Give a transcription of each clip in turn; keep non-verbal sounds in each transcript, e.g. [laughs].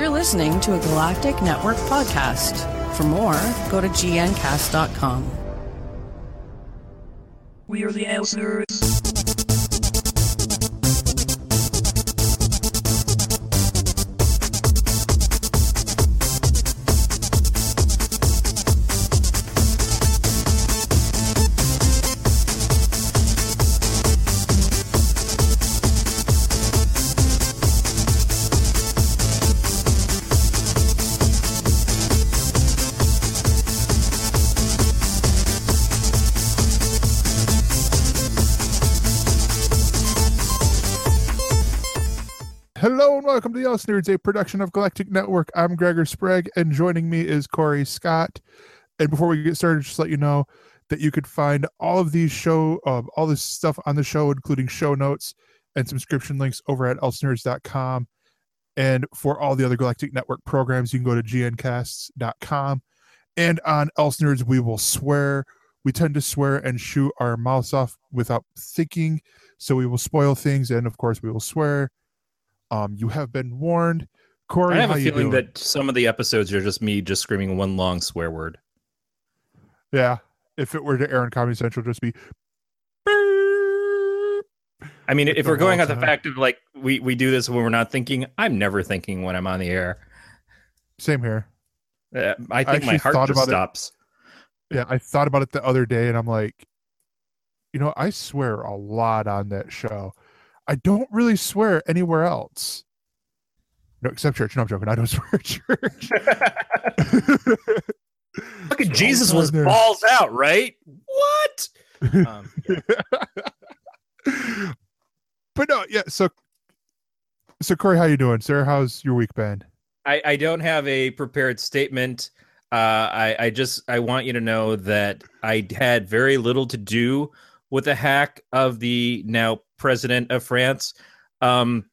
You're listening to a Galactic Network podcast. For more, go to gncast.com. We're the Outsiders. Else Nerds, a production of Galactic Network. I'm Gregor Sprague, and joining me is Corey Scott. And before we get started, just let you know that you could find all of these show, uh, all this stuff on the show, including show notes and subscription links over at elsenerds.com. And for all the other Galactic Network programs, you can go to gncasts.com. And on Else Nerds, we will swear. We tend to swear and shoot our mouths off without thinking. So we will spoil things, and of course, we will swear. Um, you have been warned. Corey, I have a feeling doing? that some of the episodes are just me just screaming one long swear word. yeah, if it were to air on Comedy Central, just be. I mean, Like if we're going on the fact of like we we do this when we're not thinking, I'm never thinking when I'm on the air. Same here. Uh, I think my actually heart just about it. stops. Yeah, I thought about it the other day, and I'm like, you know, I swear a lot on that show. I don't really swear anywhere else. No, except church. No, I'm joking. I don't [laughs] swear at church. [laughs] Look at Jesus was there. balls out, right? What? [laughs] Um, but no, yeah. So, so Corey, how you doing, sir? How's your week been? I, I don't have a prepared statement. Uh, I, I just I want you to know that I had very little to do with the hack of the now president of France. Um,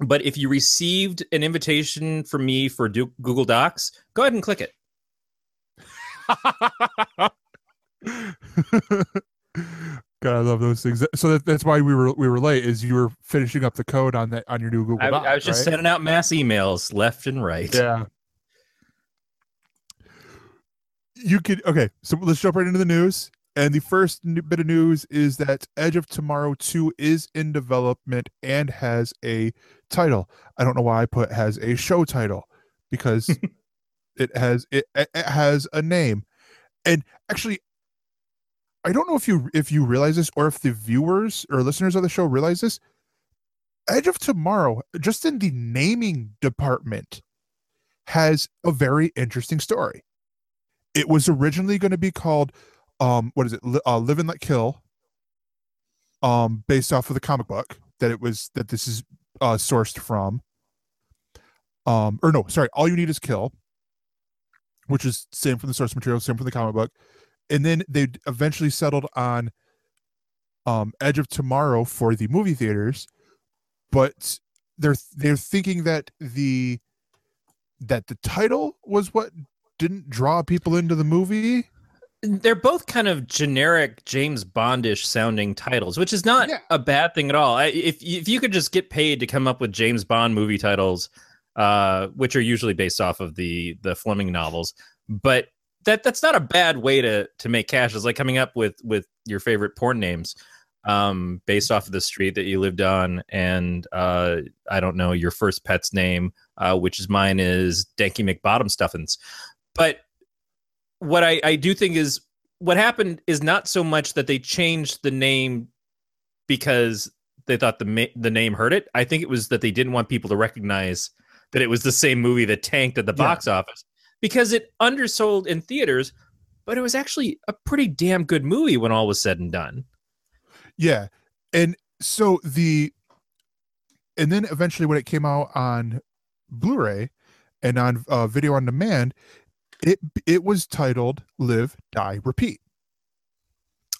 but if you received an invitation from me for Du- Google Docs, go ahead and click it. [laughs] God, I love those things. So that, that's why we were we were late. Is you were finishing up the code on that on your new Google I, Doc, I was just right? sending out mass emails left and right. Yeah. You could okay. So let's jump right into the news. And the first bit of news is that Edge of Tomorrow 2 is in development and has a title. I don't know why I put has a show title because [laughs] it has it it has a name. And actually I don't know if you if you realize this or if the viewers or listeners of the show realize this. Edge of Tomorrow, just in the naming department, has a very interesting story. It was originally going to be called, um, what is it? Uh, Live and Let Kill. Um, based off of the comic book that it was that this is uh sourced from. Um, or no, sorry, All You Need Is Kill, which is same from the source material, same from the comic book, and then they eventually settled on, um, Edge of Tomorrow for the movie theaters, but they're they're thinking that the that the title was what didn't draw people into the movie. They're both kind of generic James Bondish sounding titles, which is not Yeah. a bad thing at all. I, if if you could just get paid to come up with James Bond movie titles, uh, which are usually based off of the the Fleming novels, but that that's not a bad way to to make cash. It's like coming up with with your favorite porn names um based off of the street that you lived on and uh i don't know your first pet's name uh which is mine is danky mcbottom stuffins but what I, I do think is what happened is not so much that they changed the name because they thought the ma- the name hurt it. I think it was that they didn't want people to recognize that it was the same movie that tanked at the Yeah. box office because it undersold in theaters, but it was actually a pretty damn good movie when all was said and done. Yeah. And so the and then eventually when it came out on Blu-ray and on uh, video on demand, it it was titled Live, Die, Repeat.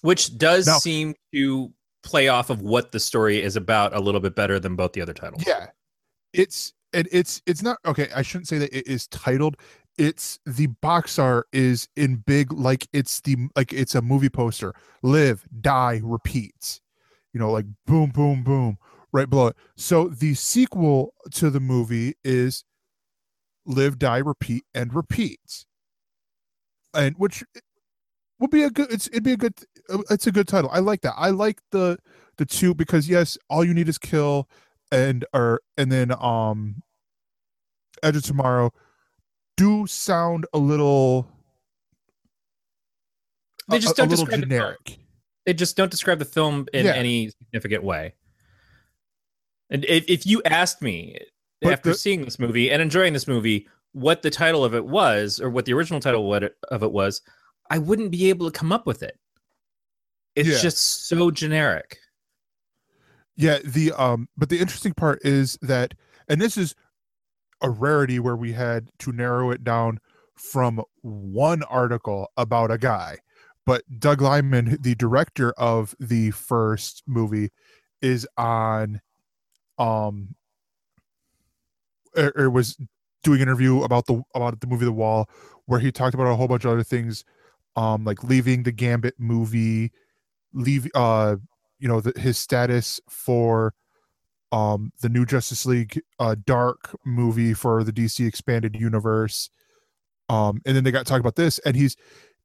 Which does Now- seem to play off of what the story is about a little bit better than both the other titles. Yeah. It's and it's it's not okay, I shouldn't say that it is titled. It's the box art is in big like it's the like it's a movie poster. Live, die, repeat. You know, like boom, boom, boom, right below it. So the sequel to the movie is live, die, repeat, and repeat. And which would be a good. It's it'd be a good. It's a good title. I like that. I like the the two because yes, all you need is kill, and or and then um, Edge of Tomorrow do sound a little. They just a, a don't little describe the generic. They just don't describe the film in Yeah. any significant way. And if, if you asked me But after the- seeing this movie and enjoying this movie what the title of it was or what the original title of it was, I wouldn't be able to come up with it. It's Yeah. just so generic. Yeah, the um but the interesting part is that and this is a rarity where we had to narrow it down from one article about a guy. But Doug Liman, the director of the first movie, is on um or, or was doing interview about the about the movie The Wall where he talked about a whole bunch of other things um like leaving the Gambit movie, leave uh you know the, his status for um the new Justice League uh dark movie for the DC expanded universe. Um and then they got talking about this and he's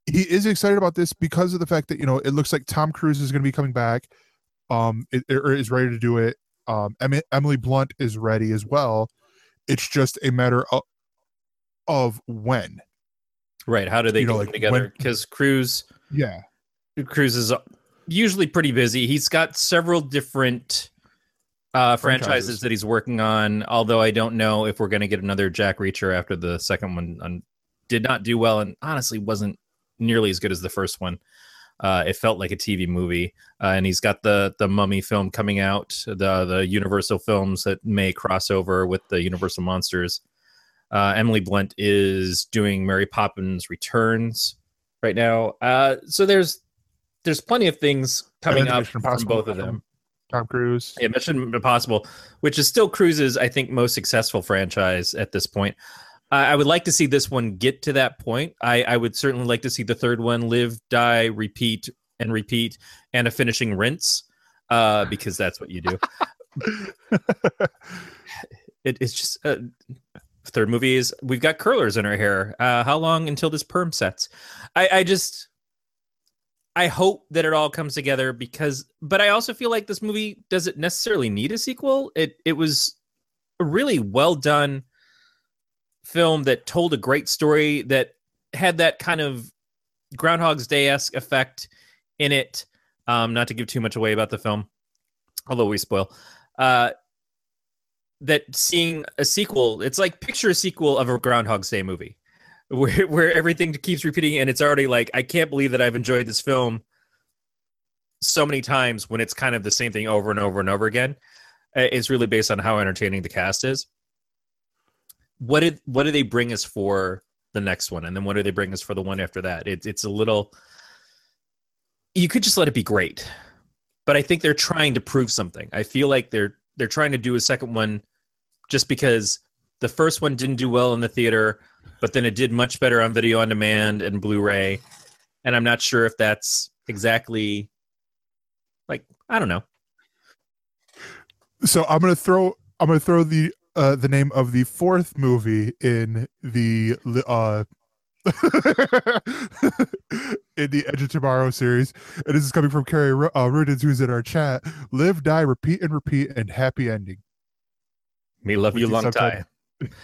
he is excited about this because of the fact that you know it looks like Tom Cruise is going to be coming back um it, or is ready to do it. Um Emily Blunt is ready as well it's just a matter of of when Right. How do they You know, like, together? Because Cruise yeah Cruise is usually pretty busy. He's got several different uh, franchises. Franchises. that he's working on. Although I don't know if we're going to get another Jack Reacher after the second one um, did not do well and honestly wasn't nearly as good as the first one. Uh, it felt like a TV movie, uh, and he's got the the Mummy film coming out, the the Universal films that may cross over with the Universal monsters. Uh, Emily Blunt is doing Mary Poppins Returns right now, uh, so there's there's plenty of things coming up from both of them. Tom Cruise Yeah, Mission Impossible, which is still Cruise's, I think, most successful franchise at this point. I would like to see this one get to that point. I, I would certainly like to see the third one live, die, repeat, and repeat, and a finishing rinse, uh, because that's what you do. [laughs] It, it's just uh, third movie is we've got curlers in our hair. Uh, how long until this perm sets? I, I just I hope that it all comes together because, but I also feel like this movie doesn't necessarily need a sequel. It it was really well done film that told a great story that had that kind of Groundhog's Day esque effect in it. Um, not to give too much away about the film, although we spoil. Uh, that seeing a sequel, it's like picture a sequel of a Groundhog's Day movie [laughs] where where everything keeps repeating and it's already like I can't believe that I've enjoyed this film so many times when it's kind of the same thing over and over and over again. Uh, It's really based on how entertaining the cast is. What did what do they bring us for the next one, and then what do they bring us for the one after that? It's it's a little. You could just let it be great, but I think they're trying to prove something. I feel like they're they're trying to do a second one, just because the first one didn't do well in the theater but then it did much better on video on demand and Blu-ray. And I'm not sure if that's exactly like I don't know. so i'm gonna throw i'm gonna throw the uh the name of the fourth movie in the uh [laughs] in the Edge of Tomorrow series, and this is coming from Carrie Ru- uh, Rudins, who's in our chat. Live, die, repeat, and repeat, and happy ending. Me love With you long time. [laughs]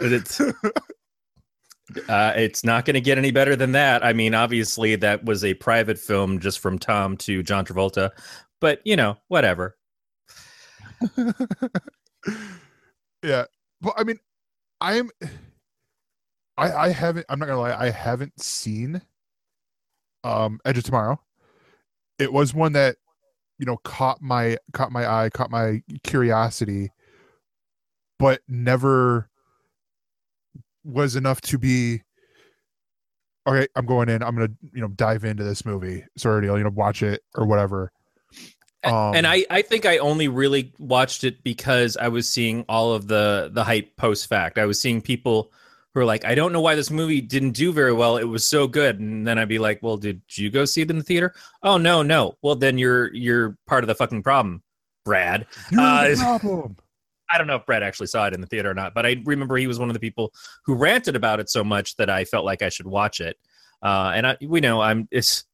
But it's uh, it's not going to get any better than that. I mean, obviously that was a private film just from Tom to John Travolta, but you know, whatever. [laughs] yeah, well, I mean, I'm, I I haven't. I'm not gonna lie. I haven't seen, um, Edge of Tomorrow. It was one that, you know, caught my caught my eye, caught my curiosity, but never was enough to be. Okay, I'm going in. I'm gonna, you know, dive into this movie. Deal. You know, watch it or whatever. Um, and I, I think I only really watched it because I was seeing all of the the hype post fact. I was seeing people who are like, I don't know why this movie didn't do very well. It was so good, and then I'd be like, Well, did you go see it in the theater? Oh no, no. Well, then you're you're part of the fucking problem, Brad. You're uh, the problem. [laughs] I don't know if Brad actually saw it in the theater or not, but I remember he was one of the people who ranted about it so much that I felt like I should watch it. Uh, and I, we know I'm it's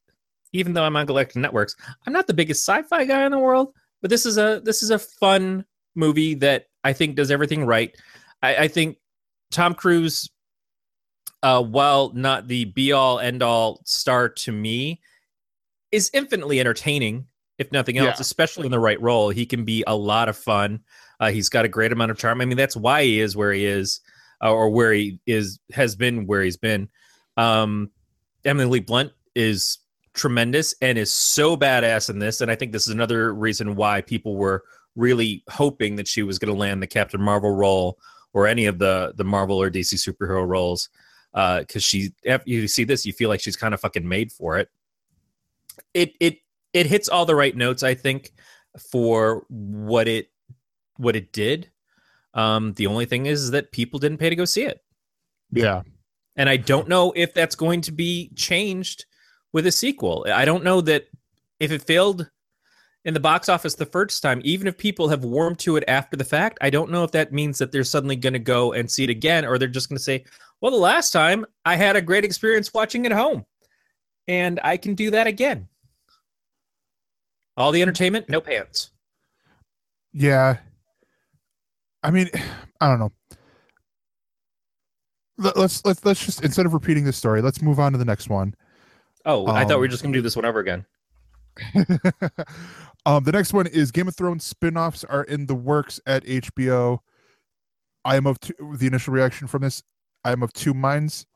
even though I'm on Galactic Netcasts, I'm not the biggest sci-fi guy in the world, but this is a this is a fun movie that I think does everything right. I, I think Tom Cruise, uh, while not the be all end all star to me, is infinitely entertaining. If nothing else, Yeah. especially in the right role, he can be a lot of fun. Uh, he's got a great amount of charm. I mean, that's why he is where he is, uh, or where he is has been where he's been. Um, Emily Blunt is tremendous and is so badass in this, and I think this is another reason why people were really hoping that she was going to land the Captain Marvel role or any of the the Marvel or DC superhero roles. Because she, after you see this, you feel like she's kind of fucking made for it. It it it hits all the right notes, I think, for what it what it did. Um, the only thing is that people didn't pay to go see it. Yeah. And I don't know if that's going to be changed with a sequel. I don't know that if it failed in the box office the first time, even if people have warmed to it after the fact, I don't know if that means that they're suddenly going to go and see it again, or they're just going to say, well, the last time I had a great experience watching it home, and I can do that again. All the entertainment, no pants. Yeah. I mean, [sighs] I don't know. Let- Let's let's let's just instead of repeating this story, let's move on to the next one. Oh, I thought we Um, were just going to do this one over again. [laughs] um, the next one is Game of Thrones spin-offs are in the works at HBO. I am of two, the initial reaction from this. I am of two minds.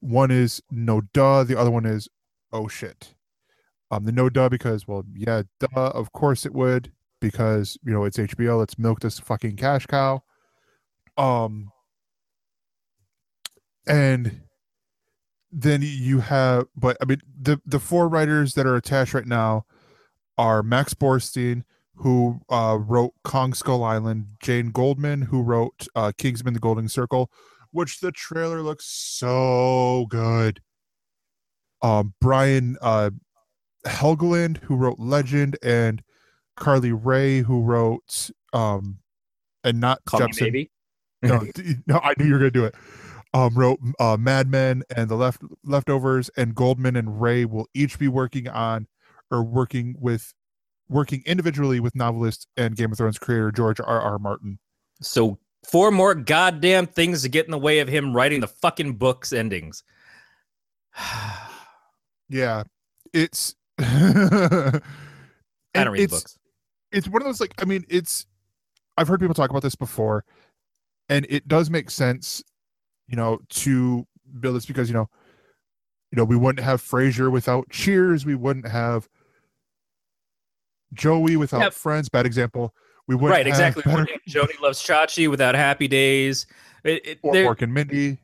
One is no duh. The other one is oh shit. Um, the no duh because well yeah duh of course it would because you know it's HBO. Let's milk this fucking cash cow. Um, and then you have but i mean the the four writers that are attached right now are max borenstein who uh, wrote kong skull island jane goldman who wrote uh, kingsman the golden circle which the trailer looks so good um, brian uh, helgeland who wrote legend and carly wray who wrote um, and not Call me Jepsen maybe. no, [laughs] no, I knew you were gonna do it. Um, wrote uh, Mad Men and the left leftovers, and Goldman and Wray will each be working on or working with working individually with novelist and Game of Thrones creator George R. R. Martin. So four more goddamn things to get in the way of him writing the fucking books endings. [sighs] Yeah, it's. [laughs] I don't read it's, books. It's one of those like I mean it's. I've heard people talk about this before, and it does make sense, you know, to build this because you know, you know, we wouldn't have Frasier without Cheers. We wouldn't have Joey without Yep. Friends. Bad example. We wouldn't Right, exactly. Better, [laughs] Joanie loves Chachi without Happy Days. It, it, or Mork and Mindy,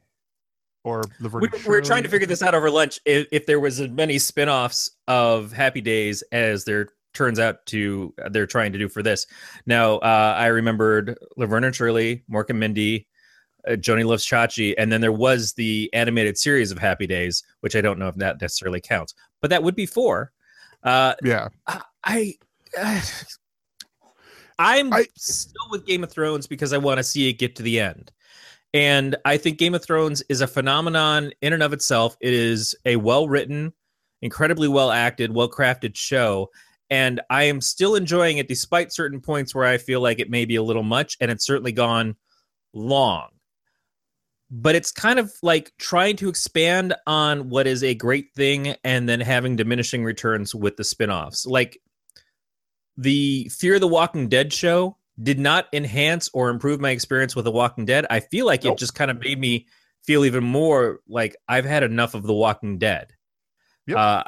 or Laverne. we, and we were trying to figure this out over lunch. If, if there was as many spin-offs of Happy Days as there turns out to they're trying to do for this. Now, uh, I remembered Laverne and Shirley, Mork and Mindy, uh, Joanie Loves Chachi, and then there was the animated series of Happy Days, which I don't know if that necessarily counts, but that would be four. Uh, Yeah, I, I [sighs] I'm I- still with Game of Thrones because I want to see it get to the end. And I think Game of Thrones is a phenomenon in and of itself. It is a well written, incredibly well acted, well crafted show. And I am still enjoying it despite certain points where I feel like it may be a little much and it's certainly gone long. But it's kind of like trying to expand on what is a great thing and then having diminishing returns with the spin-offs. Like the Fear of the Walking Dead show did not enhance or improve my experience with The Walking Dead. I feel like Nope. it just kind of made me feel even more like I've had enough of The Walking Dead. Yep. Uh,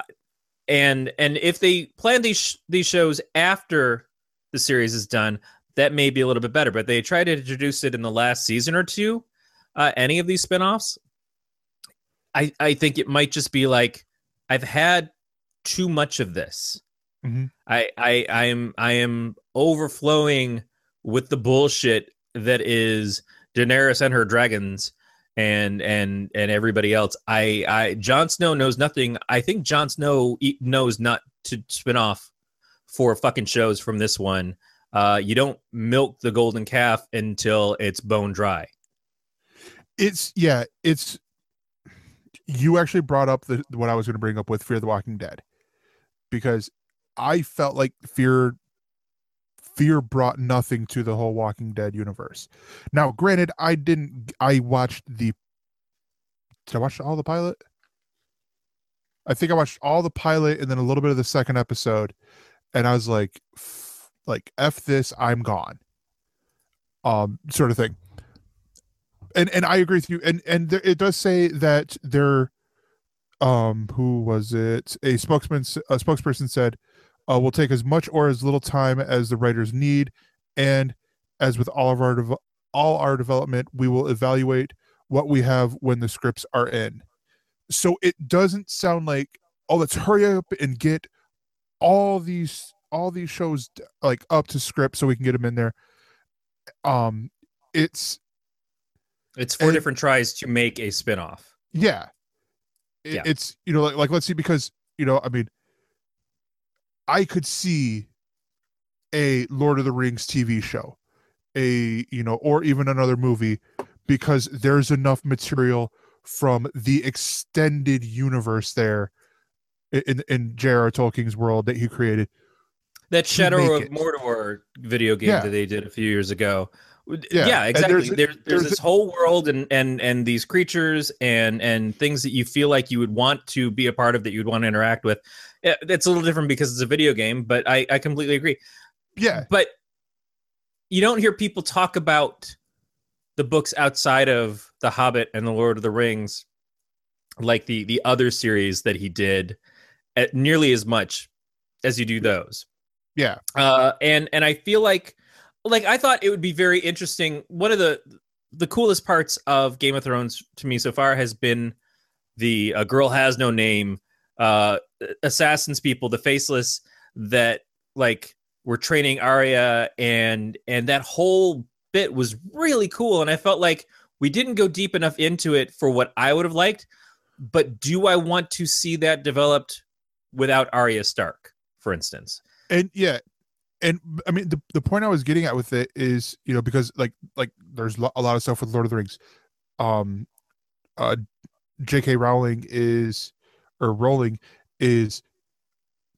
and and if they plan these sh- these shows after the series is done, that may be a little bit better. But they tried to introduce it in the last season or two. Uh, any of these spinoffs, I I think it might just be like I've had too much of this. Mhm. I I I am I am overflowing with the bullshit that is Daenerys and her dragons and and and everybody else. I I Jon Snow knows nothing. I think Jon Snow e- knows not to spin off four fucking shows from this one. uh, you don't milk the golden calf until it's bone dry. It's yeah, it's you actually brought up the what I was going to bring up with Fear the Walking Dead because I felt like Fear Fear brought nothing to the whole Walking Dead universe. Now, granted, I didn't I watched the did I watch all the pilot? I think I watched all the pilot and then a little bit of the second episode and I was like like F this, I'm gone. Um sort of thing and and I agree with you. And and there, it does say that there, um, who was it? A spokesman, a spokesperson said, uh, "We'll take as much or as little time as the writers need, and as with all of our dev- all our development, we will evaluate what we have when the scripts are in." So it doesn't sound like, "Oh, let's hurry up and get all these all these shows like up to script so we can get them in there." Um, it's It's four And- different tries to make a spin-off. yeah It- Yeah. it's you know like, like let's see because you know i mean i could see a lord of the rings tv show a you know or even another movie because there's enough material from the extended universe there in in J.R.R. Tolkien's world that he created That Shadow of it. Mordor video game Yeah. that they did a few years ago. Yeah, Yeah, exactly. there's There's, there's, this whole world and and and these creatures and and things that you feel like you would want to be a part of that you'd want to interact with. It's a little different because it's a video game, but I I completely agree. yeah But you don't hear people talk about the books outside of The Hobbit and The Lord of the Rings, like the the other series that he did, at nearly as much as you do those. yeah Uh, and and I feel like like I thought it would be very interesting. One of the the coolest parts of Game of Thrones to me so far has been the uh, girl has no name, uh, assassins people, the faceless that like were training Arya, and and that whole bit was really cool. And I felt like we didn't go deep enough into it for what I would have liked. But do I want to see that developed without Arya Stark, for instance? and yeah and i mean the, the point i was getting at with it is you know because like like there's lo- a lot of stuff with lord of the rings. Um uh jk rowling is or rowling is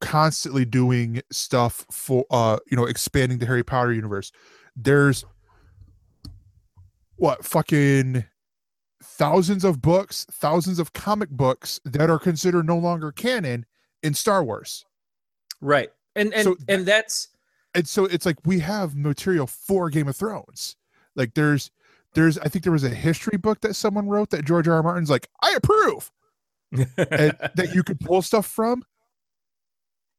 constantly doing stuff for uh you know expanding the harry potter universe. There's what fucking thousands of books thousands of comic books that are considered no longer canon in star wars. Right. And and So and that's and so it's like we have material for Game of Thrones. Like there's there's I think there was a history book that someone wrote that George R. R. Martin's like, I approve and [laughs] that you could pull stuff from.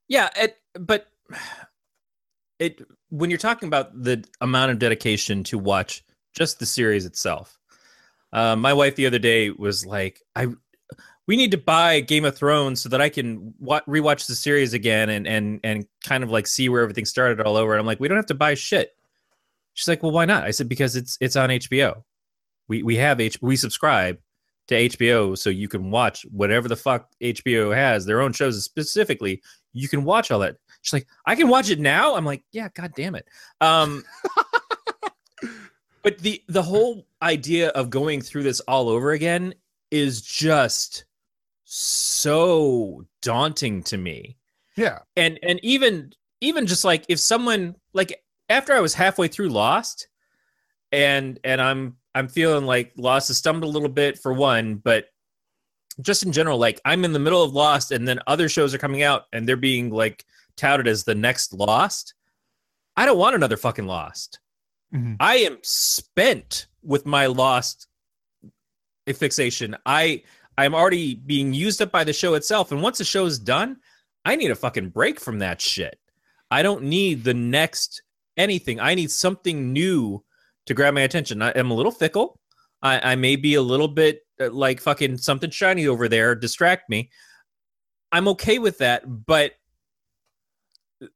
yeah, it, but it when you're talking about the amount of dedication to watch just the series itself. Uh, my wife the other day was like, "I we need to buy Game of Thrones so that I can wa- rewatch the series again and and and kind of like see where everything started all over." And I'm like, "We don't have to buy shit." She's like, "Well, why not?" I said, "Because it's it's on HBO. We we have H we subscribe to HBO so you can watch whatever the fuck HBO has their own shows specifically. You can watch all that." She's like, "I can watch it now." I'm like, "Yeah, god damn it." Um [laughs] but the the whole idea of going through this all over again is just so daunting to me Yeah. and and even even just like if someone like after i was halfway through lost and and i'm i'm feeling like lost has stumbled a little bit for one but just in general like i'm in the middle of lost and then other shows are coming out and they're being like touted as the next lost i don't want another fucking lost Mhm. I am spent with my lost fixation. I I'm already being used up by the show itself, and once the show's done, I need a fucking break from that shit. I don't need the next anything. I need something new to grab my attention. I am a little fickle. I, I may be a little bit uh, like fucking something shiny over there, distract me. I'm okay with that, but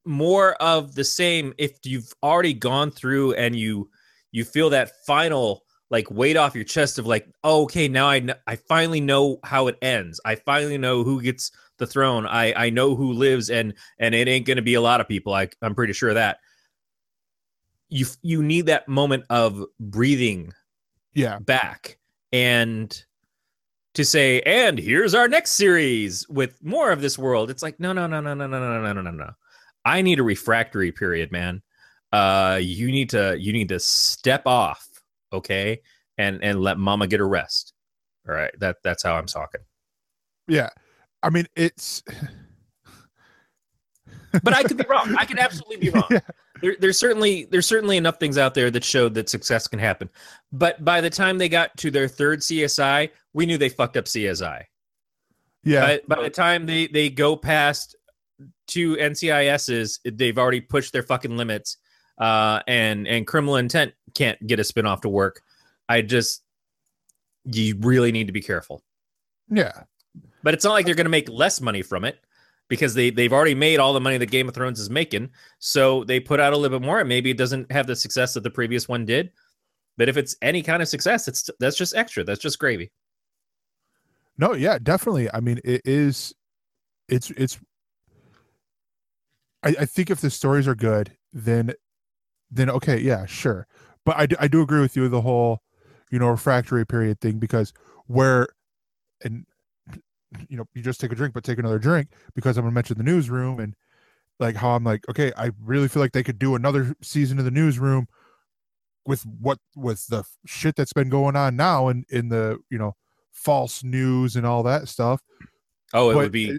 more of the same if you've already gone through and you you feel that final like weight off your chest of like oh, okay now I kn- I finally know how it ends. I finally know who gets the throne. I I know who lives and and it ain't gonna be a lot of people I I'm pretty sure of that. You you need that moment of breathing Yeah. back and to say and here's our next series with more of this world. It's like no no no no no no no no no no no. I need a refractory period man. Uh you need to you need to step off okay and and let mama get a rest all right that that's how i'm talking Yeah. I mean, it's [laughs] but i could be wrong i could absolutely be wrong Yeah. there, there's certainly there's certainly enough things out there that showed that success can happen but by the time they got to their third csi we knew they fucked up csi yeah. by, by the time they they go past two NCISs, they've already pushed their fucking limits. Uh, and and criminal intent can't get a spinoff to work. I just you really need to be careful. yeah. But it's not like they're going to make less money from it because they they've already made all the money that Game of Thrones is making. So they put out a little bit more, and maybe it doesn't have the success that the previous one did. But if it's any kind of success, it's that's just extra. That's just gravy. No, yeah, definitely. I mean, it is. It's it's. I, I think if the stories are good, then, then okay, yeah, sure. But I do, I do agree with you the whole, you know, refractory period thing because where, and, you know, you just take a drink, but take another drink because I'm gonna mention the newsroom and, like how I'm like, okay, I really feel like they could do another season of the newsroom, with what with the shit that's been going on now and in, in the you know false news and all that stuff. Oh, it But would be.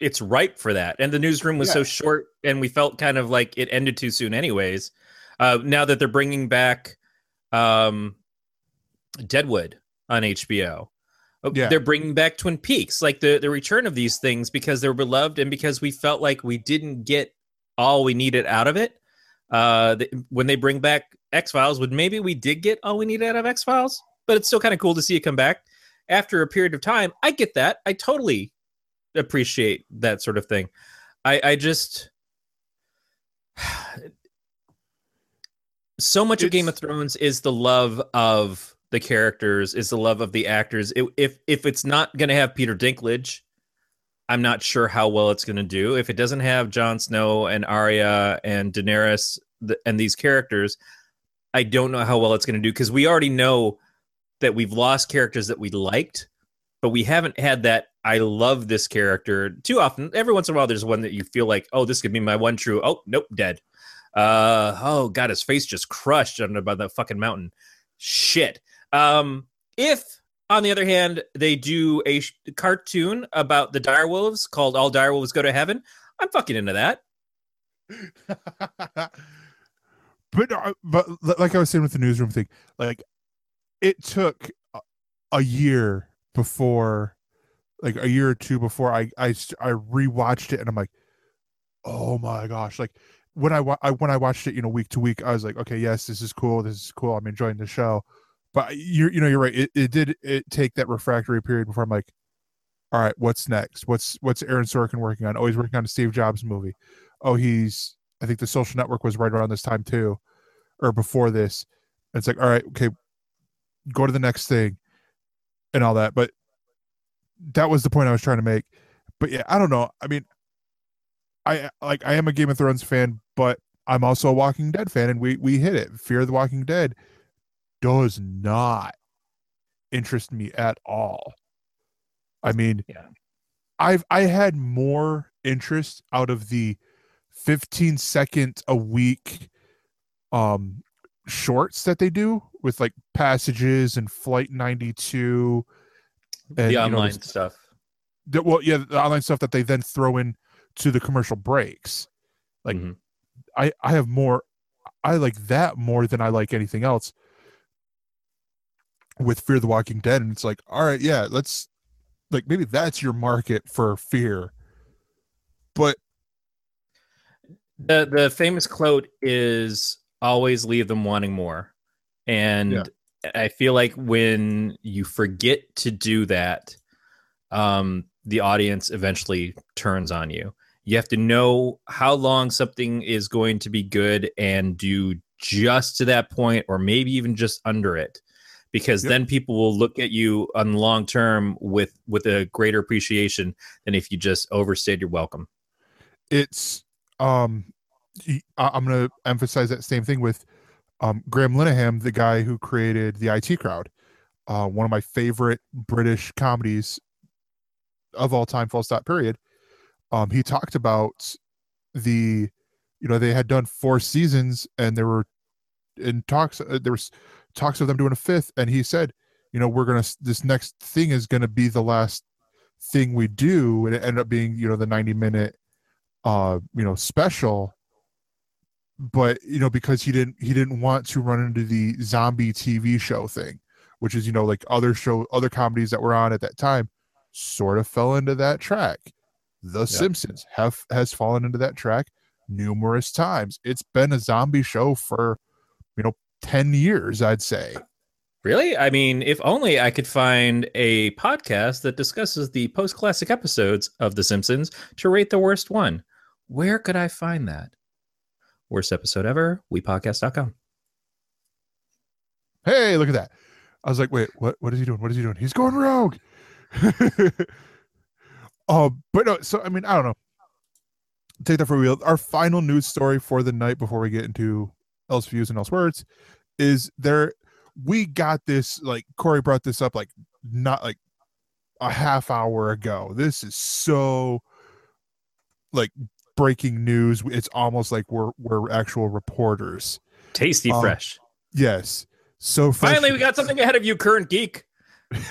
it's ripe for that. And the newsroom was so short, and we felt kind of like it ended too soon, anyways. Uh, now that they're bringing back um, Deadwood on HBO, Uh, Yeah. they're bringing back Twin Peaks, like the the return of these things because they're beloved and because we felt like we didn't get all we needed out of it. Uh, the, when they bring back X Files, would maybe we did get all we needed out of X Files, but it's still kind of cool to see it come back after a period of time. I get that. I totally appreciate that sort of thing. I, I just so much of Game of Thrones is the love of the characters, is the love of the actors. It, if if it's not going to have Peter Dinklage, I'm not sure how well it's going to do. If it doesn't have Jon Snow and Arya and Daenerys th- and these characters, I don't know how well it's going to do because we already know that we've lost characters that we liked, but we haven't had that. I love this character too often. Every once in a while, there's one that you feel like, oh, this could be my one true. Oh, nope, dead. Uh, oh god, his face just crushed under by the fucking mountain. Shit. Um, if on the other hand they do a sh- cartoon about the direwolves called "All Direwolves Go to Heaven," I'm fucking into that. [laughs] but uh, but like I was saying with the newsroom thing, like it took a- a year before, like a year or two before I I I rewatched it and I'm like, oh my gosh! Like when I, wa- I when I watched it, you know, week to week, I was like, okay, yes, this is cool, this is cool, I'm enjoying the show. But you're you know you're right. It, it did it take that refractory period before I'm like, all right, what's next? What's what's Aaron Sorkin working on? Oh, he's working on a Steve Jobs movie. Oh, he's I think the Social Network was right around this time too, or before this. It's like, all right, okay, go to the next thing, and all that. But that was the point I was trying to make. But yeah, I don't know. I mean, I like I am a Game of Thrones fan, but I'm also a Walking Dead fan, and we we hit it. Fear of the Walking Dead does not interest me at all. I mean, Yeah. I've I had more interest out of the 15 second a week um shorts that they do with like passages and flight 92 and the you know, online stuff. the, well yeah the online stuff that they then throw in to the commercial breaks. Like Mhm. i i have more i like that more than i like anything else with fear the walking dead. And it's like all right yeah let's like maybe that's your market for fear. But the the famous quote is always leave them wanting more. And Yeah. i feel like when you forget to do that um the audience eventually turns on you you have to know how long something is going to be good and do just to that point or maybe even just under it because Yep. then people will look at you on long term with with a greater appreciation than if you just overstayed your welcome it's um i'm gonna emphasize that same thing with um, Graham Linehan, the guy who created the IT Crowd, uh, one of my favorite British comedies of all time, full stop, period. Um, he talked about the, you know, they had done four seasons and there were in talks, uh, there was talks of them doing a fifth. And he said, you know, we're to, this next thing is to be the last thing we do. And it ended up being, you know, the 90 minute, uh, you know, special but you know because he didn't he didn't want to run into the zombie tv show thing which is you know like other show other comedies that were on at that time sort of fell into that track the simpsons have has fallen into that track numerous times it's been a zombie show for you know 10 years i'd say Really? I mean, if only I could find a podcast that discusses the post classic episodes of The Simpsons to rate the worst one. Where could I find that? Worst episode ever, wepodcast.com. hey look at that i was like wait what what is he doing what is he doing he's going rogue [laughs] oh but no so i mean i don't know. Take that for real. Our final news story for the night before we get into else views and else words is there we got this like corey brought this up like not like a half hour ago. This is so like breaking news. It's almost like we're we're actual reporters. Tasty Um, fresh. yes. So fresh- Finally, we got something ahead of you, current geek. [laughs]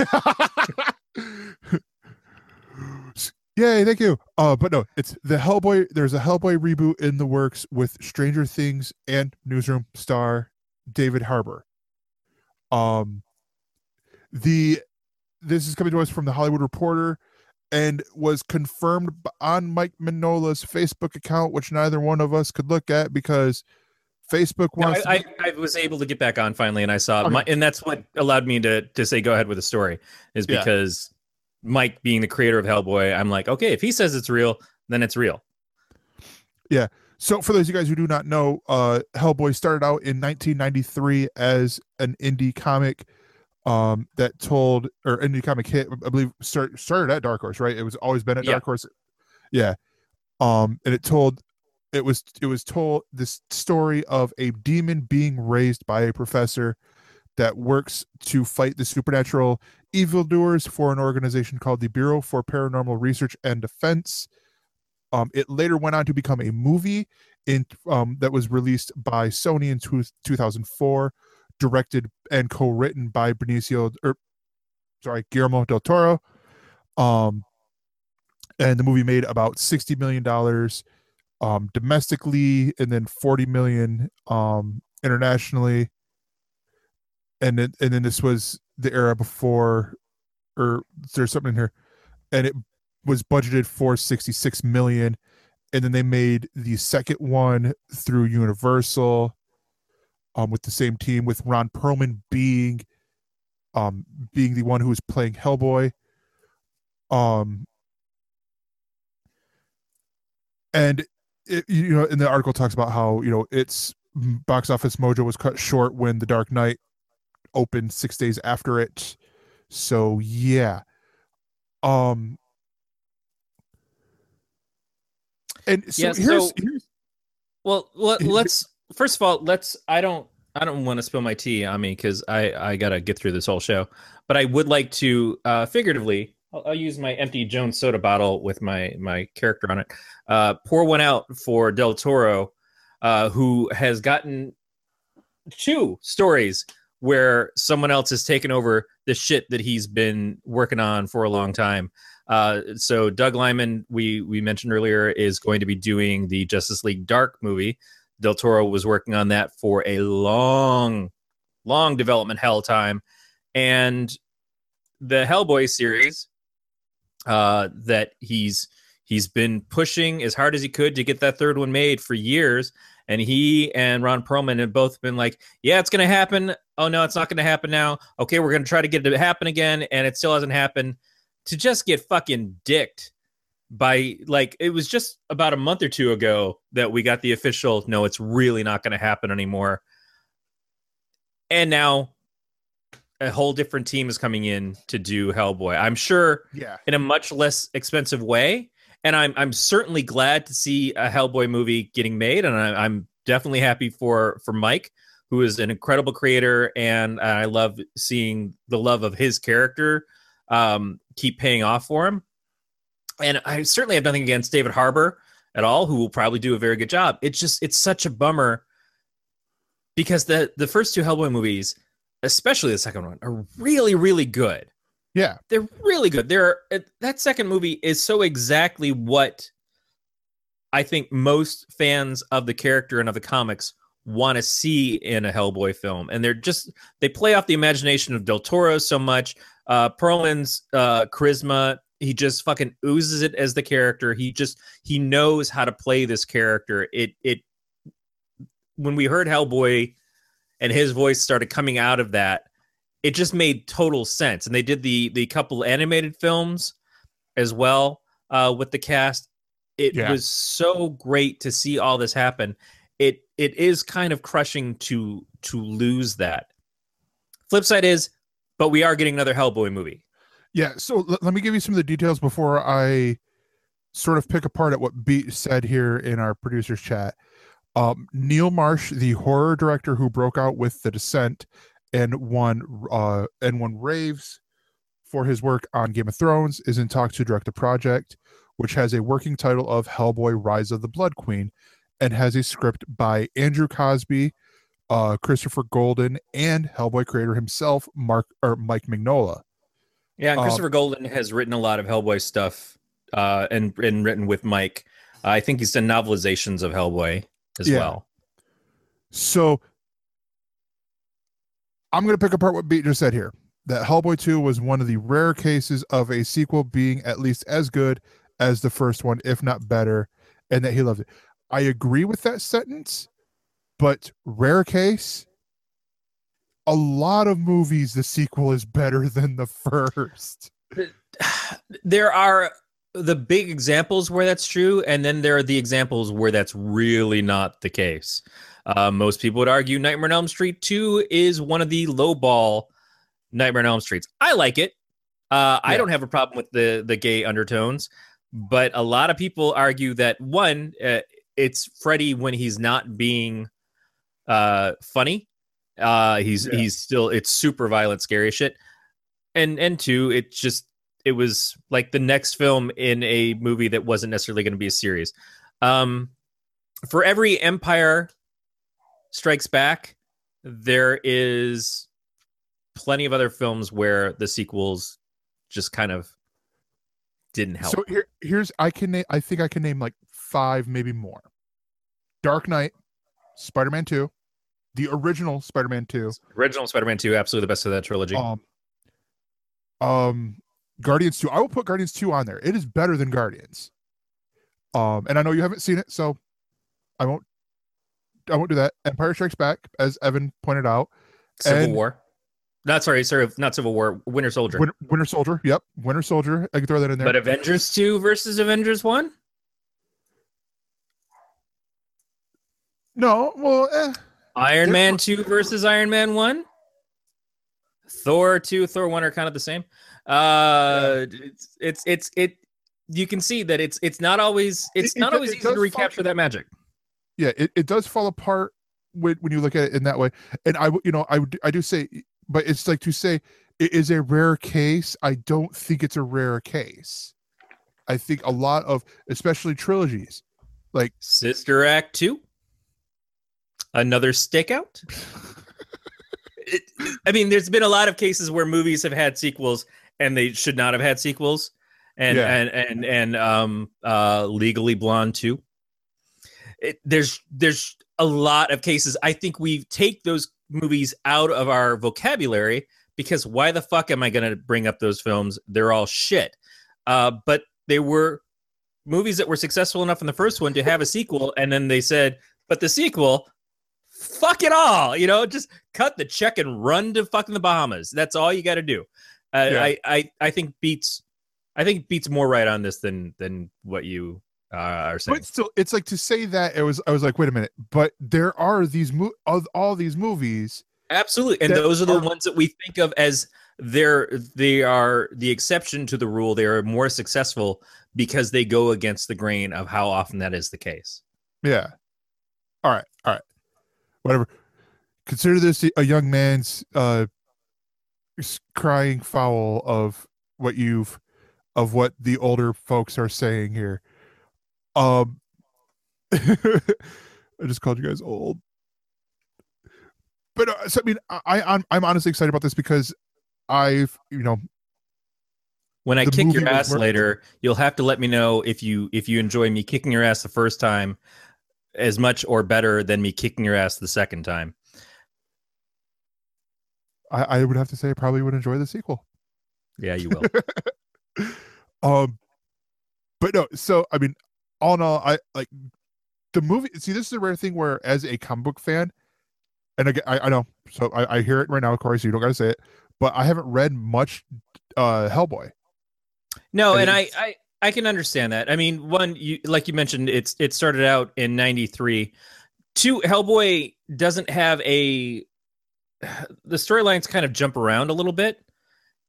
Yay, thank you. Uh, but no, it's the Hellboy. There's a Hellboy reboot in the works with Stranger Things and Newsroom star David Harbour. Um, the this is coming to us from the Hollywood Reporter, and was confirmed on Mike Mignola's Facebook account, which neither one of us could look at because Facebook No, wants. I, to I, I was able to get back on finally, and I saw, Okay. my, and that's what allowed me to to say go ahead with the story, is because Mike, being the creator of Hellboy, I'm like, okay, if he says it's real, then it's real. Yeah. So, for those of you guys who do not know, uh, Hellboy started out in 1993 as an indie comic um, that told, or indie comic hit, I believe, start, started at Dark Horse, right? It was always been at Yeah. Dark Horse. Yeah. Um, and it told, it was, it was told this story of a demon being raised by a professor that works to fight the supernatural evildoers for an organization called the Bureau for Paranormal Research and Defense. Um, it later went on to become a movie in um, that was released by Sony in two, 2004, directed and co-written by Benicio, or sorry, Guillermo del Toro. Um, and the movie made about sixty million dollars um, domestically, and then forty million um, internationally. And then, and then this was the era before, or there's something in here, and it was budgeted for 66 million and then they made the second one through universal um with the same team with ron perlman being um being the one who was playing hellboy. Um and it, you know in the article talks about how you know its box office mojo was cut short when the dark knight opened six days after it so yeah um and so Yeah, here's, so- here's Well, let, let's first of all, let's. I don't. I don't want to spill my tea on me because I I gotta get through this whole show. But I would like to uh, figuratively. I'll, I'll use my empty Jones soda bottle with my my character on it. Uh, pour one out for Del Toro, uh, who has gotten two stories where someone else has taken over the shit that he's been working on for a long time. Uh, so Doug Liman, we we mentioned earlier, is going to be doing the Justice League Dark movie. Del Toro was working on that for a long, long development hell time, and the Hellboy series uh, that he's he's been pushing as hard as he could to get that third one made for years. And he and Ron Perlman have both been like, "Yeah, it's going to happen. Oh no, it's not going to happen now. Okay, we're going to try to get it to happen again, and it still hasn't happened." To just get fucking dicked by like it was just about a month or two ago that we got the official no it's really not going to happen anymore and now a whole different team is coming in to do hellboy i'm sure yeah in a much less expensive way and i'm i'm certainly glad to see a hellboy movie getting made and I, i'm definitely happy for for mike who is an incredible creator, and I love seeing the love of his character um, keep paying off for him. And I certainly have nothing against David Harbour at all, who will probably do a very good job. It's just it's such a bummer because the the first two Hellboy movies, especially the second one, are really really good. Yeah. They're really good. They're that second movie is so exactly what I think most fans of the character and of the comics want to see in a Hellboy film. And they're just they play off the imagination of Del Toro so much. Uh Perlman's uh charisma, he just fucking oozes it as the character. He just he knows how to play this character. It it when we heard Hellboy and his voice started coming out of that, it just made total sense. And they did the the couple animated films as well uh, with the cast. It Yeah. was so great to see all this happen. It it is kind of crushing to to lose that. Flip side is, but we are getting another Hellboy movie. Yeah. So l- let me give you some of the details before I sort of pick apart at what Beat said here in our producers chat. Um, Neil Marsh, the horror director who broke out with The Descent and won uh, and won raves for his work on Game of Thrones, is in talks to direct the project, which has a working title of Hellboy: Rise of the Blood Queen, and has a script by Andrew Cosby, uh, Christopher Golden, and Hellboy creator himself, Mark or Mike Mignola. Yeah, and Um, Christopher Golden has written a lot of Hellboy stuff, uh, and and written with Mike. I think he's done novelizations of Hellboy as Yeah. well. So I'm going to pick apart what Beat just said here. That Hellboy 2 was one of the rare cases of a sequel being at least as good as the first one, if not better, and that he loved it. I agree with that sentence, but rare case. A lot of movies, the sequel is better than the first. there are the big examples where that's true, and then there are the examples where that's really not the case. Uh, most people would argue Nightmare on Elm Street 2 is one of the lowball Nightmare on Elm Streets. I like it. Uh, I don't have a problem with the the gay undertones, but a lot of people argue that one, uh, it's Freddy when he's not being uh, funny. Uh, he's Yeah. he's still it's super violent, scary shit. And and two, it just it was like the next film in a movie that wasn't necessarily going to be a series. Um, for every Empire Strikes Back, there is plenty of other films where the sequels just kind of didn't help. So here, here's I can name. I think I can name like five, maybe more. Dark Knight, Spider-Man Two, the original Spider-Man Two, Original Spider-Man 2, absolutely the best of that trilogy. um, um, Guardians Two. I will put Guardians Two on there. It is better than Guardians. Um, and I know you haven't seen it, so I won't. I won't do that. Empire Strikes Back, as Evan pointed out. Civil and- War. Not sorry, sorry, not Civil War, Winter Soldier. Winter, Winter Soldier. Yep, Winter Soldier. I can throw that in there. but Avengers 2 versus Avengers 1? No, well, eh, Iron Man 2 versus Iron Man 1? Thor 2, Thor 1 are kind of the same. Uh it's it's it's it you can see that it's it's not always it's It- it not do- always it easy to recapture that magic. yeah it, it does fall apart when, when you look at it in that way and I you know i would i do say but it's like to say it is a rare case i don't think it's a rare case i think a lot of especially trilogies like Sister Act 2. Another stakeout. It- I mean, there's been a lot of cases where movies have had sequels and they should not have had sequels. And Yeah. and and and um uh Legally Blonde 2. It, there's there's a lot of cases. I think we take those movies out of our vocabulary because why the fuck am I going to bring up those films? They're all shit. Uh, but they were movies that were successful enough in the first one to have a sequel, and then they said, but the sequel, fuck it all, you know, just cut the check and run to fucking the Bahamas. That's all you got to do. Uh, Yeah. I, I, I think beats, I think beats more right on this than than what you uh, are saying. but still it's like to say that it was i was like wait a minute but there are these mo- of all these movies Absolutely, and those are the are- ones that we think of as they're they are the exception to the rule. They are more successful because they go against the grain of how often that is the case. yeah all right all right whatever consider this a young man's uh crying foul of what you've of what the older folks are saying here. Um [laughs] I just called you guys old. But uh, so I mean I I'm I'm honestly excited about this because I've you know When I The kick your ass later, you'll have to let me know if you if you enjoy me kicking your ass the first time as much or better than me kicking your ass the second time. I, I would have to say I probably would enjoy the sequel. Yeah, you will. [laughs] um but no so i mean all in all i like the movie see this is a rare thing where as a comic book fan and again i, I know so I, I hear it right now corey so you don't gotta say it but i haven't read much uh hellboy No, And and I, I I can understand that. I mean, one you like you mentioned, it's it started out in '93. Two, Hellboy doesn't have a [sighs] the storylines kind of jump around a little bit,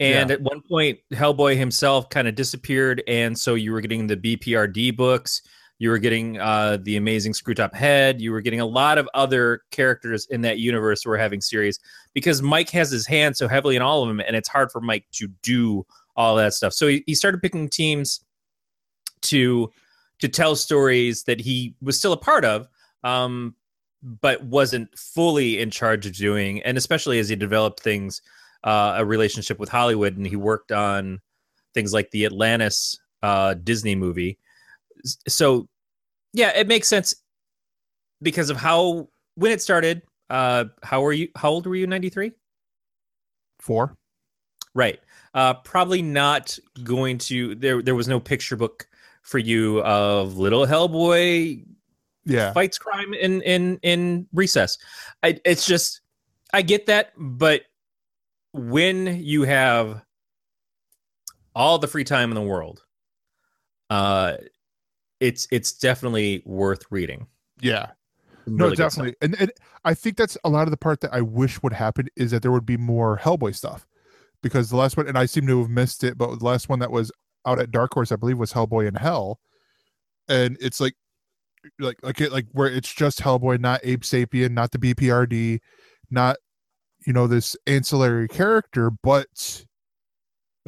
and Yeah. at one point, Hellboy himself kind of disappeared, and so you were getting the BPRD books. You were getting uh, the Amazing Screwtop Head. You were getting a lot of other characters in that universe who were having series because Mike has his hand so heavily in all of them, and it's hard for Mike to do all that stuff. So he, he started picking teams to to tell stories that he was still a part of, um, but wasn't fully in charge of doing. And especially as he developed things, uh, a relationship with Hollywood, and he worked on things like the Atlantis uh, Disney movie. So, yeah, it makes sense because of how when it started. Uh, how were you? How old were you? Ninety three. four Right. Uh, probably not going to. There, there was no picture book for you of little Hellboy yeah fights crime in in in recess. I, it's just, I get that, but when you have all the free time in the world, uh, it's it's definitely worth reading. yeah Some no really definitely and, and i think that's a lot of the part that i wish would happen is that there would be more hellboy stuff because the last one and i seem to have missed it but the last one that was out at dark horse i believe was hellboy in hell. And it's like like like it like where it's just hellboy not Abe Sapien not the bprd not you know this ancillary character but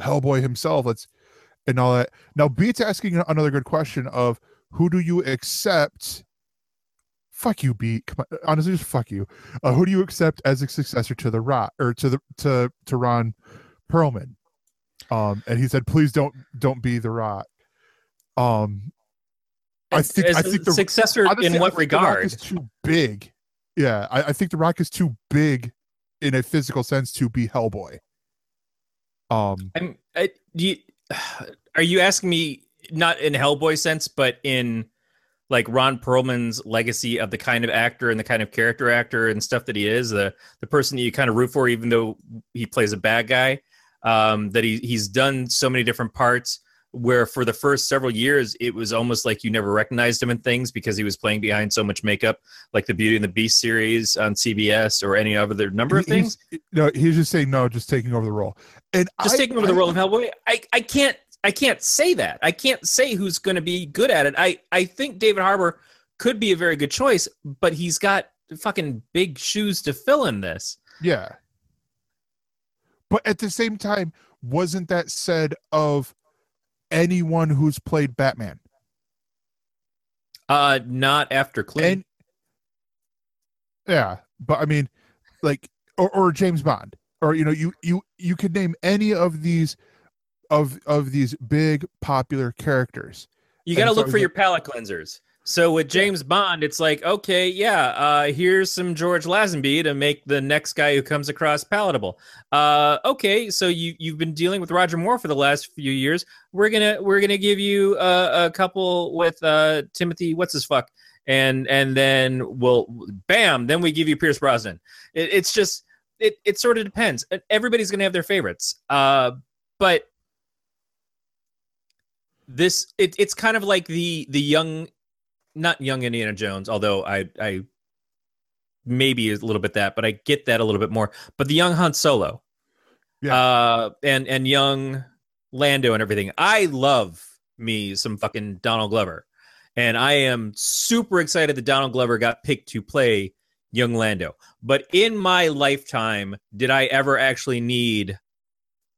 hellboy himself. Let's and all that. Now beats asking another good question of who do you accept? Fuck you beat. Come on honestly just fuck you. Uh, who do you accept as a successor to the Rock or to the to to ron perlman um and he said please don't don't be the Rock um i think as i think the successor honestly, in what think the Rock regard? is too big yeah I, I think the rock is too big in a physical sense to be hellboy um I'm. I, you, [sighs] are you asking me not in Hellboy sense, but in like Ron Perlman's legacy of the kind of actor and the kind of character actor and stuff that he is, the the person that you kind of root for, even though he plays a bad guy. Um, that he he's done so many different parts. Where for the first several years, it was almost like you never recognized him in things because he was playing behind so much makeup, like the Beauty and the Beast series on CBS or any other number of he- he's- things. no he's just saying no just taking over the role and just I- taking over the role of Hellboy. I, I can't I can't say that. I can't say who's going to be good at it. I I think David Harbour could be a very good choice, but he's got fucking big shoes to fill in this. Yeah. But at the same time, wasn't that said of anyone who's played Batman? Uh, not after Clint. And yeah, but I mean, like, or, or James Bond, or you know, you you you could name any of these of of these big popular characters. you got to so look for your palate cleansers. So with James Bond, it's like, okay, yeah, uh, here's some George Lazenby to make the next guy who comes across palatable. Uh, okay, so you you've been dealing with Roger Moore for the last few years. We're gonna we're gonna give you a, a couple with uh, Timothy, what's his fuck, and and then we'll bam, then we give you Pierce Brosnan. It, it's just it it sort of depends. Everybody's gonna have their favorites, uh, but this it, it's kind of like the the young not young Indiana Jones, although I I maybe a little bit that, but I get that a little bit more. But the young Han Solo, Yeah. uh, and and young Lando and everything. I love me some fucking Donald Glover, and I am super excited that Donald Glover got picked to play young Lando. But in my lifetime, did I ever actually need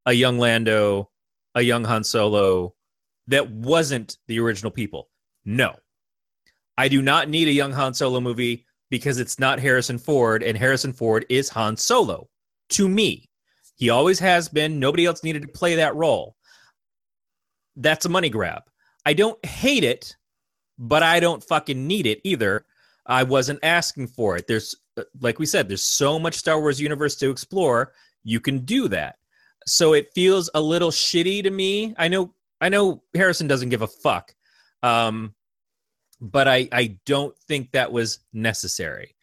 a young Lando, a young Han Solo that wasn't the original people? No. I do not need a young Han Solo movie because it's not Harrison Ford, and Harrison Ford is Han Solo to me. He always has been. Nobody else needed to play that role. That's a money grab. I don't hate it, but I don't fucking need it either. I wasn't asking for it. There's, uh, like we said, there's so much Star Wars universe to explore. You can do that. So it feels a little shitty to me. I know, I know Harrison doesn't give a fuck. Um, but I, I don't think that was necessary.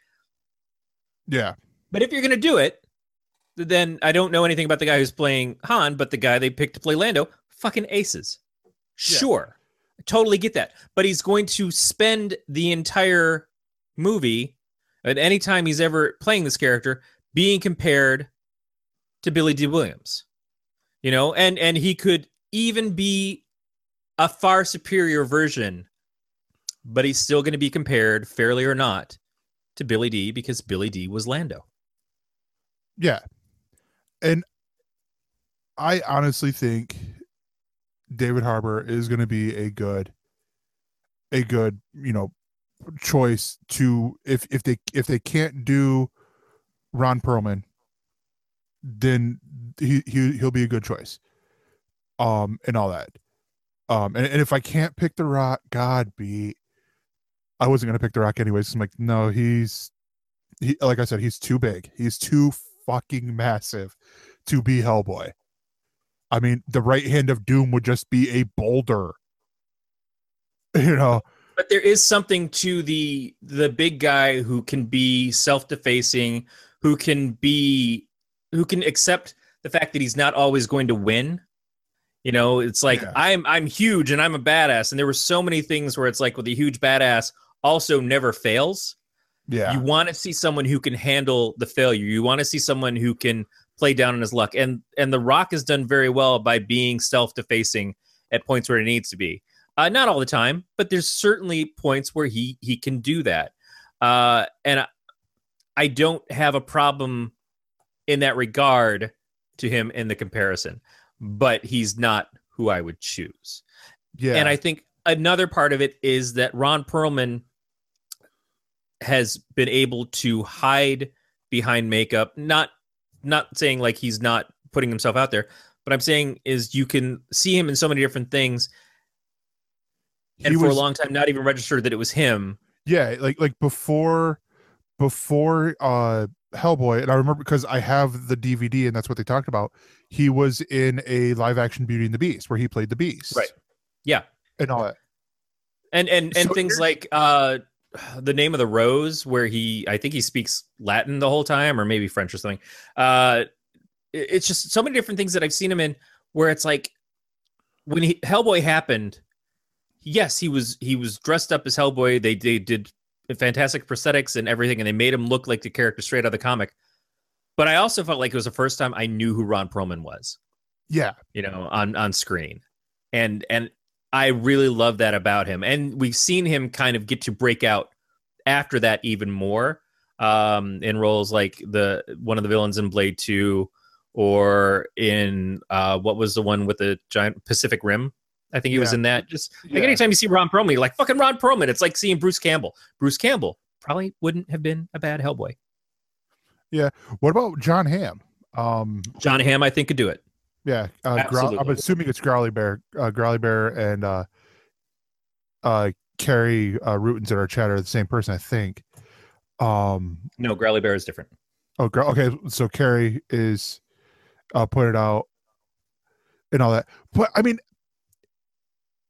Yeah. But if you're going to do it, then I don't know anything about the guy who's playing Han, but the guy they picked to play Lando, fucking aces. Sure. I totally get that. But he's going to spend the entire movie, at any time he's ever playing this character, being compared to Billy Dee Williams. You know, and and he could even be a far superior version, but he's still going to be compared, fairly or not, to Billy Dee because Billy Dee was Lando. Yeah. And I honestly think David Harbour is going to be a good a good, you know, choice to if if they if they can't do Ron Perlman then he, he he'll be a good choice. Um and all that. Um and, and if I can't pick the rock, God be I wasn't gonna pick the rock anyways. I'm like, no, he's he like I said, he's too big. He's too fucking massive to be Hellboy. I mean, the right hand of doom would just be a boulder. [laughs] You know, but there is something to the the big guy who can be self-defacing who can be who can accept the fact that he's not always going to win you know it's like Yeah. i'm i'm huge and i'm a badass and there were so many things where it's like with a huge badass also never fails. Yeah. you want to see someone who can handle the failure. You want to see someone who can play down on his luck. And and the rock has done very well by being self-defacing at points where it needs to be. Uh, not all the time but there's certainly points where he he can do that. Uh and I, I don't have a problem in that regard to him in the comparison but he's not who i would choose. Yeah. and I think another part of it is that Ron Perlman has been able to hide behind makeup. Not not saying like he's not putting himself out there, but I'm saying is you can see him in so many different things, and He for was- a long time not even registered that it was him. yeah like like before before uh hellboy and i remember because i have the dvd and that's what they talked about he was in a live action beauty and the beast where he played the beast Right. Yeah. and all that And and and So things like uh the name of the rose where he I think he speaks Latin the whole time or maybe French or something. Uh it- it's just so many different things that I've seen him in where it's like when he, Hellboy happened, yes, he was he was dressed up as Hellboy. They they did fantastic prosthetics and everything, and they made him look like the character straight out of the comic. But I also felt like it was the first time I knew who Ron Perlman was yeah you know on on screen and and i really love that about him. And we've seen him kind of get to break out after that even more um in roles like the one of the villains in blade 2 or in uh what was the one with the giant pacific rim? I think he was in that. Just like Yeah. anytime you see ron perlman you're like fucking ron perlman. It's like seeing bruce campbell. Bruce campbell probably wouldn't have been a bad hellboy. Yeah. what about john Hamm? um john hamm i think could do it yeah uh, Growl- i'm assuming it's growly bear uh, growly bear and uh uh carrie uh rootens in our chat are the same person i think um no growly bear is different Oh. Okay, so Carrie is uh put it out and all that. But I mean,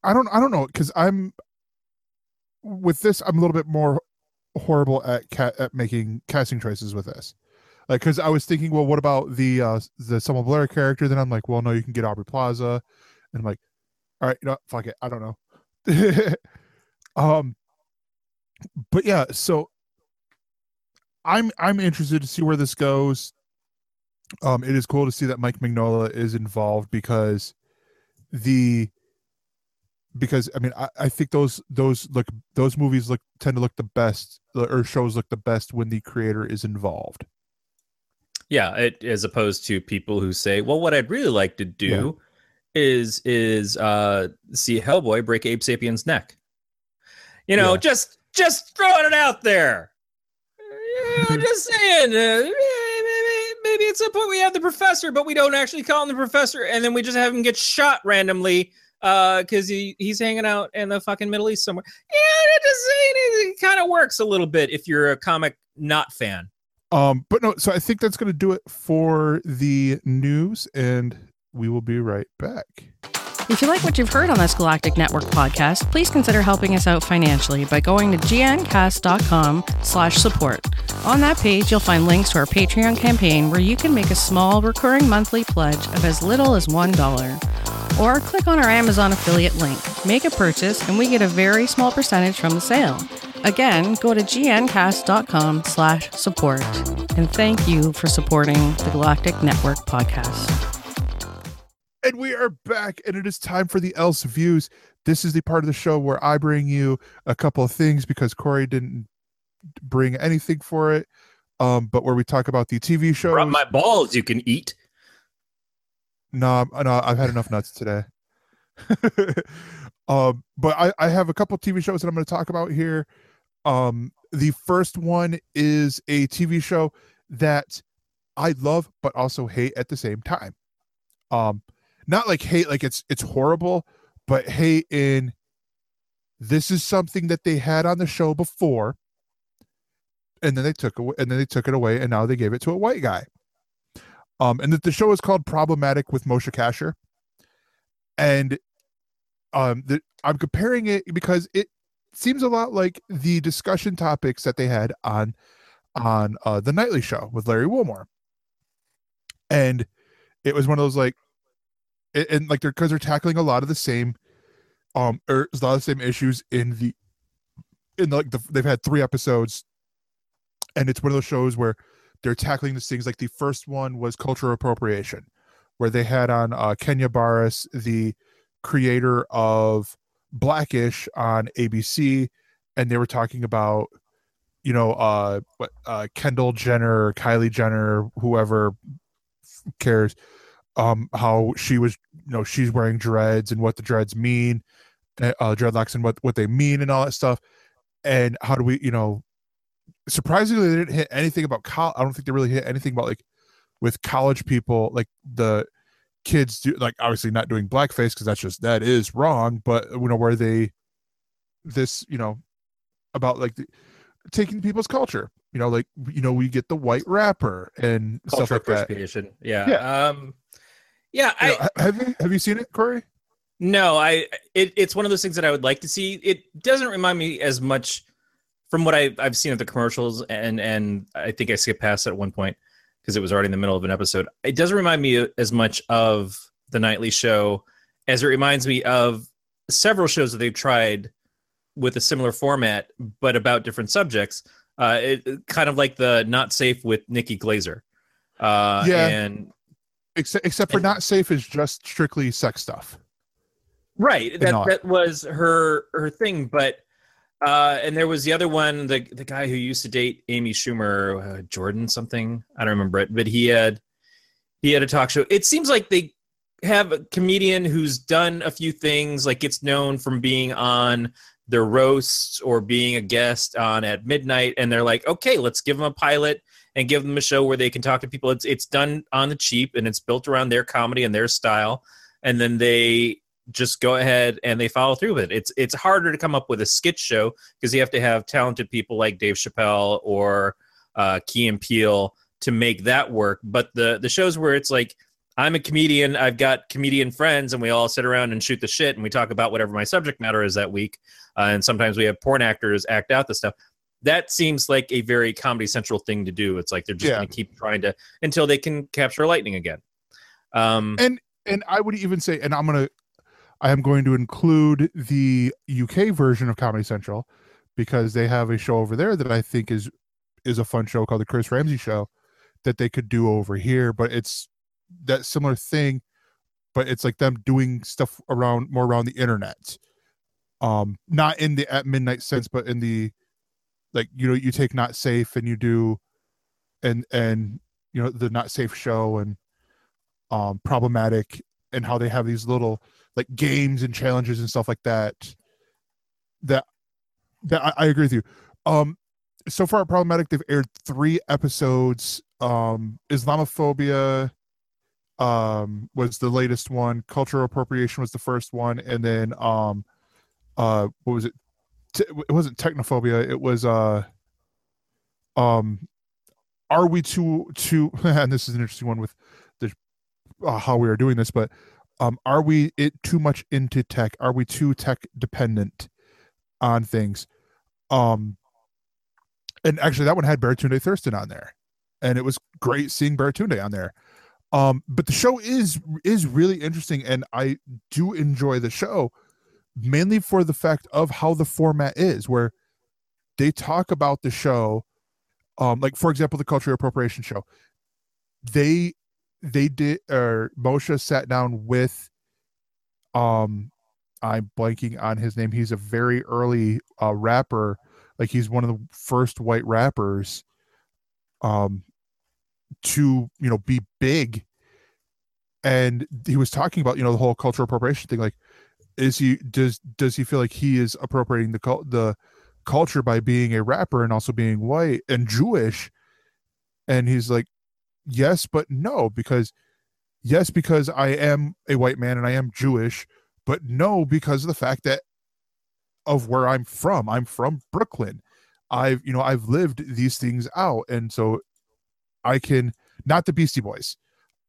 I don't, I don't know, because I'm with this. I'm a little bit more horrible at cat at making casting choices with this. Like, because I was thinking, well, what about the uh the Selma Blair character? Then I'm like, well, no, you can get Aubrey Plaza, and I'm like, all right, you know, fuck it, I don't know. [laughs] um, but yeah, so I'm I'm interested to see where this goes. Um, it is cool to see that Mike Mignola is involved because the because I mean I, I think those those look those movies look tend to look the best or shows look the best when the creator is involved. Yeah, it, as opposed to people who say, "Well, what I'd really like to do is is uh, see Hellboy break Abe Sapien's neck." You know, Yeah. just just throwing it out there. Know, [laughs] just saying. Uh, maybe, at some point we have the professor, but we don't actually call him the professor, and then we just have him get shot randomly because he he's hanging out in the fucking Middle East somewhere. Yeah, that just saying it, kind of works a little bit if you're a comic not fan. Um, but no, so I think that's going to do it for the news, and we will be right back. If you like what you've heard on this Galactic Netcast podcast, please consider helping us out financially by going to gncast.com slash support. On that page, you'll find links to our Patreon campaign where you can make a small recurring monthly pledge of as little as $1. Or click on our Amazon affiliate link, make a purchase, and we get a very small percentage from the sale. Again, go to gncast.com slash support. And thank you for supporting the Galactic Netcast podcast. And we are back, and it is time for the Else Views. This is the part of the show where I bring you a couple of things because Corey didn't bring anything for it. Um, but where we talk about the TV show. Brought my balls you can eat. No, I'm- no, I've had enough nuts today. [laughs] um, but I, I have a couple TV shows that I'm going to talk about here. Um, the first one is a TV show that I love but also hate at the same time. Um, not like hate like it's it's horrible, but hate in this is something that they had on the show before, and then they took away and then they took it away, and now they gave it to a white guy. Um, and that the show is called Problematic with Moshe Kasher. And um the, I'm comparing it because it seems a lot like the discussion topics that they had on on uh the nightly show with Larry Wilmore. And it was one of those like and, and like they're because they're tackling a lot of the same um or a lot of the same issues in the in the, like the they've had three episodes. And it's one of those shows where they're tackling these things like the first one was cultural appropriation where they had on uh, Kenya Barris, the creator of Blackish on ABC, and they were talking about, you know, uh, uh, Kendall Jenner, Kylie Jenner, whoever cares, um, how she was, you know, she's wearing dreads and what the dreads mean, uh, uh, dreadlocks and what what they mean and all that stuff, and how do we, you know, surprisingly they didn't hit anything about col- I don't think they really hit anything about like with college people like the kids do like obviously not doing blackface because that's just that is wrong but you know where they this you know about like the, taking people's culture you know like you know we get the white rapper and stuff Cultural like that appropriation. Yeah. Um yeah, You I know, have you have you seen it corey No, I it, it's one of those things that I would like to see. It doesn't remind me as much from what I, I've seen of the commercials, and and I think I skipped past it at one point because it was already in the middle of an episode. It doesn't remind me as much of the nightly show as it reminds me of several shows that they've tried with a similar format, but about different subjects. Uh, it kind of like the not safe with Nikki Glazer. Uh, Yeah. and except except for not safe is just strictly sex stuff. Right that that was her her thing but uh and there was the other one the the guy who used to date amy schumer uh, jordan something i don't remember it but he had he had a talk show. It seems like they have a comedian who's done a few things like it's known from being on their roasts or being a guest on at midnight and they're like okay let's give them a pilot and give them a show where they can talk to people it's it's done on the cheap and it's built around their comedy and their style and then they just go ahead and they follow through with it. It's it's harder to come up with a skit show because you have to have talented people like Dave Chappelle or uh, Key and Peele to make that work. But the the shows where it's like I'm a comedian, I've got comedian friends, and we all sit around and shoot the shit and we talk about whatever my subject matter is that week. Uh, and sometimes we have porn actors act out the stuff. That seems like a very Comedy Central thing to do. It's like they're just Yeah. going to keep trying to until they can capture lightning again. Um, and and I would even say, and I'm gonna, I am going to include the UK version of Comedy Central because they have a show over there that I think is is a fun show called the Chris Ramsey Show that they could do over here, but it's that similar thing, but it's like them doing stuff around more around the internet um not in the at midnight sense but in the like you know you take not safe and you do and and you know the not safe show and um problematic and how they have these little like games and challenges and stuff like that that that I, I agree with you. Um so far problematic they've aired three episodes. Um islamophobia um was the latest one. Cultural appropriation was the first one. And then um uh what was it It wasn't technophobia it was uh um are we too too [laughs] and this is an interesting one with the uh, how we are doing this but um are we it too much into tech? Are we too tech dependent on things? Um and actually that one had Baratunde Thurston on there and it was great seeing Baratunde on there. Um but the show is is really interesting and I do enjoy the show mainly for the fact of how the format is where they talk about the show um like for example the cultural appropriation show. They they did or Moshe sat down with um I'm blanking on his name. He's a very early uh rapper. Like he's one of the first white rappers um to you know be big. And he was talking about you know the whole cultural appropriation thing like is he does does he feel like he is appropriating the the culture by being a rapper and also being white and Jewish? And he's like yes but no because yes because I am a white man and I am Jewish but no because of the fact that of where I'm from. I'm from Brooklyn. I've you know I've lived these things out and so I can not the Beastie Boys.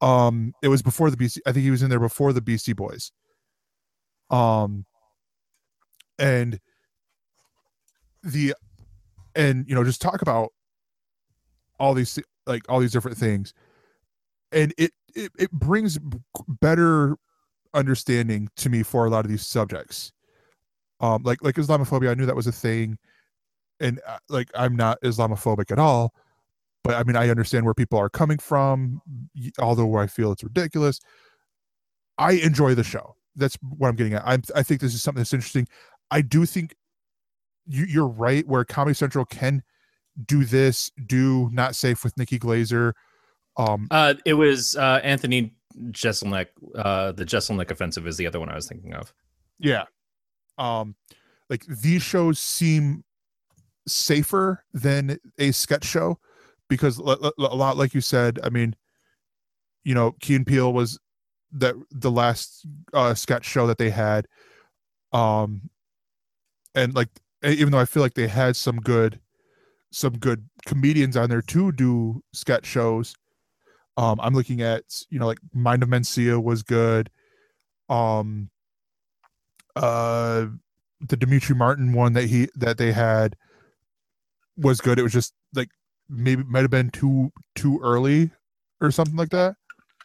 Um it was before the Beastie I think he was in there before the Beastie Boys um and the and you know just talk about all these like all these different things. And it it, it brings better understanding to me for a lot of these subjects. Um like like islamophobia i knew that was a thing. And uh, like i'm not islamophobic at all. But i mean i understand where people are coming from although i feel it's ridiculous. I enjoy the show that's what i'm getting at I'm, i think this is something that's interesting i do think you, you're right where comedy central can do this do not safe with nikki glazer um Uh, it was uh, Anthony Jeselnik. Uh, the Jeselnik offensive is the other one I was thinking of. yeah um like these shows seem safer than a sketch show because l- l- a lot like you said i mean you know key and Peele was that the last uh sketch show that they had um and like even though i feel like they had some good some good comedians on there to do sketch shows um i'm looking at you know like mind of mencia was good um uh the Demetri Martin one that he that they had was good. It was just like maybe might have been too too early or something like that.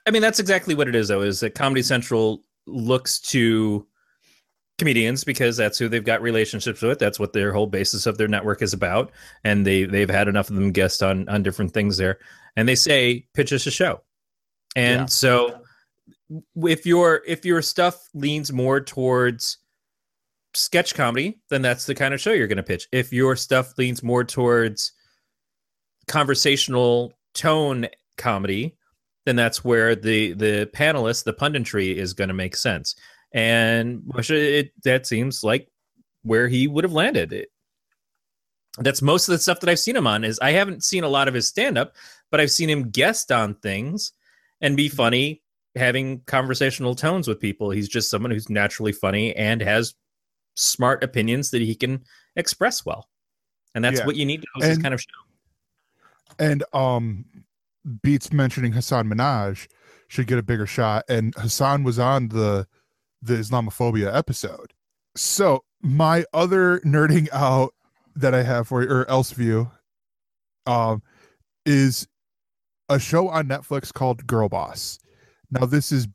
I mean, that's exactly what it is, though. Is that Comedy Central looks to comedians because that's who they've got relationships with. That's what their whole basis of their network is about, and they they've had enough of them guest on on different things there. And they say, pitch us a show. And Yeah. so, if your if your stuff leans more towards sketch comedy, then that's the kind of show you're going to pitch. If your stuff leans more towards conversational tone comedy, then that's where the the panelist, the punditry, is going to make sense. And Moshe, it, that seems like where he would have landed. It, that's most of the stuff that I've seen him on. Is I haven't seen a lot of his stand up, but I've seen him guest on things and be funny, having conversational tones with people. He's just someone who's naturally funny and has smart opinions that he can express well, and that's Yeah. what you need to host this kind of show. And um Beats mentioning Hasan Minhaj should get a bigger shot. And Hasan was on the the Islamophobia episode. So my other nerding out that I have for you or else view um is a show on Netflix called Girl Boss. Now this is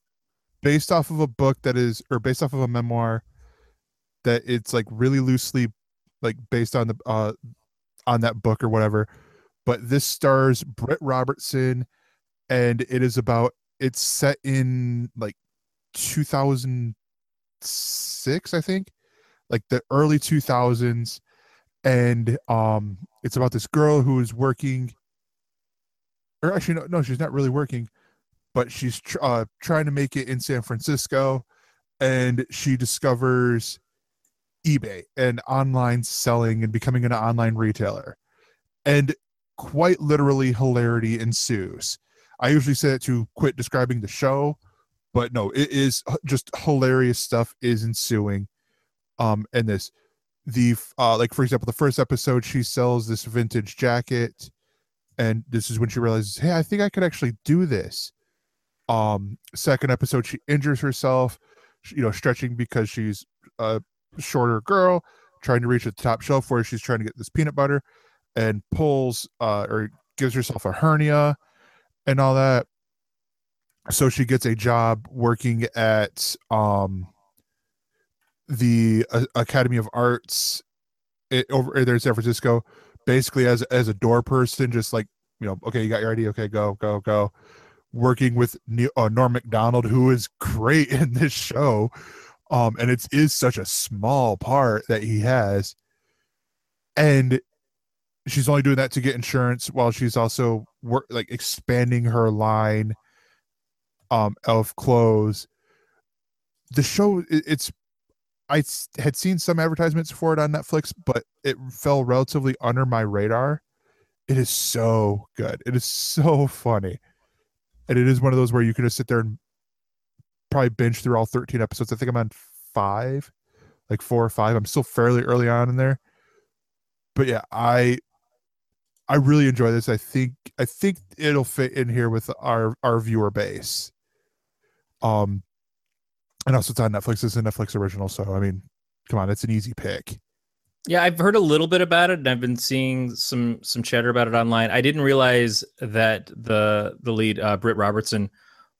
based off of a book that is or based off of a memoir that it's like really loosely like based on the uh on that book or whatever but this stars Britt Robertson and it is about it's set in like 2006 I think like the early 2000s and um it's about this girl who is working or actually no, no she's not really working but she's tr- uh, trying to make it in san francisco and she discovers ebay and online selling and becoming an online retailer. And quite literally hilarity ensues. I usually say it to quit describing the show but no it is just hilarious stuff is ensuing um and this. The uh like for example the first episode she sells this vintage jacket and this is when she realizes hey i think i could actually do this. Um second episode she injures herself you know stretching because she's a shorter girl trying to reach the top shelf where she's trying to get this peanut butter and pulls uh or gives herself a hernia and all that. So she gets a job working at um the uh, Academy of Arts it, over there in San Francisco, basically as as a door person, just like you know, okay, you got your ID, okay, go, go, go. Working with uh, Norm Macdonald, who is great [laughs] in this show, um, and it is such a small part that he has, and she's only doing that to get insurance while she's also work like expanding her line um of clothes. The show it's i had seen some advertisements for it on netflix but it fell relatively under my radar. It is so good. It is so funny. And it is one of those where you can just sit there and probably binge through all 13 episodes. I think i'm on five like four or five. I'm still fairly early on in there. But yeah i i really enjoy this i think i think it'll fit in here with our our viewer base um and also it's on netflix it's a netflix original so i mean come on it's an easy pick Yeah, I've heard a little bit about it, and I've been seeing some some chatter about it online. I didn't realize that the the lead uh, Britt Robertson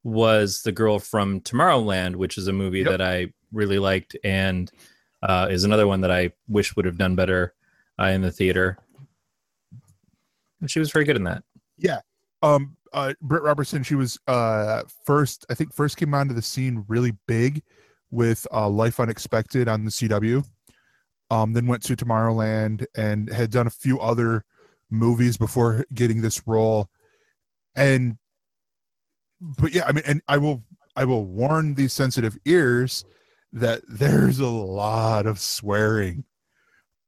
was the girl from Tomorrowland, which is a movie Yep. that I really liked, and uh, is another one that I wish would have done better uh, in the theater. And she was very good in that. Yeah. Um uh britt robertson she was uh first i think first came onto the scene really big with uh life unexpected on the cw um then went to tomorrowland and had done a few other movies before getting this role and but yeah i mean and i will i will warn these sensitive ears that [laughs] there's a lot of swearing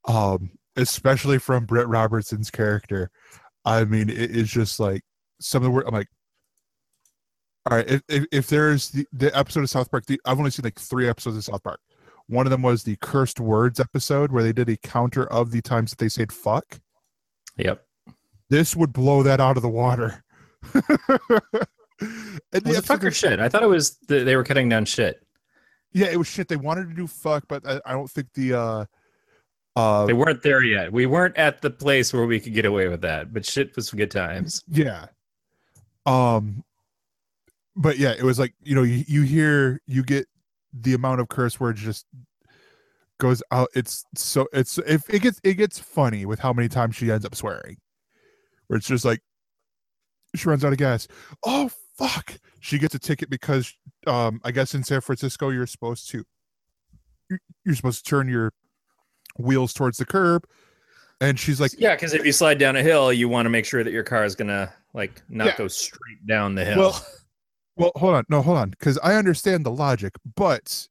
um especially from britt robertson's character i mean it is just like some of the word i'm like all right if, if, if there's the, the episode of south park the, i've only seen like three episodes of south park one of them was the cursed words episode where they did a counter of the times that they said fuck Yep. this would blow that out of the water [laughs] and the Was fuck or shit? I thought it was th- they were cutting down shit. yeah it was shit they wanted to do fuck but i, I don't think the uh uh They weren't there yet. We weren't at the place where we could get away with that. But shit was some good times. yeah um but yeah it was like you know you, you hear you get the amount of curse words just goes out it's so it's if it gets it gets funny with how many times she ends up swearing where it's just like she runs out of gas oh fuck she gets a ticket because um i guess in san francisco you're supposed to you're supposed to turn your wheels towards the curb and she's like Yeah, because if you slide down a hill, you want to make sure that your car is gonna like not Yeah. go straight down the hill. Well, Well, hold on. No, hold on. Because I understand the logic, but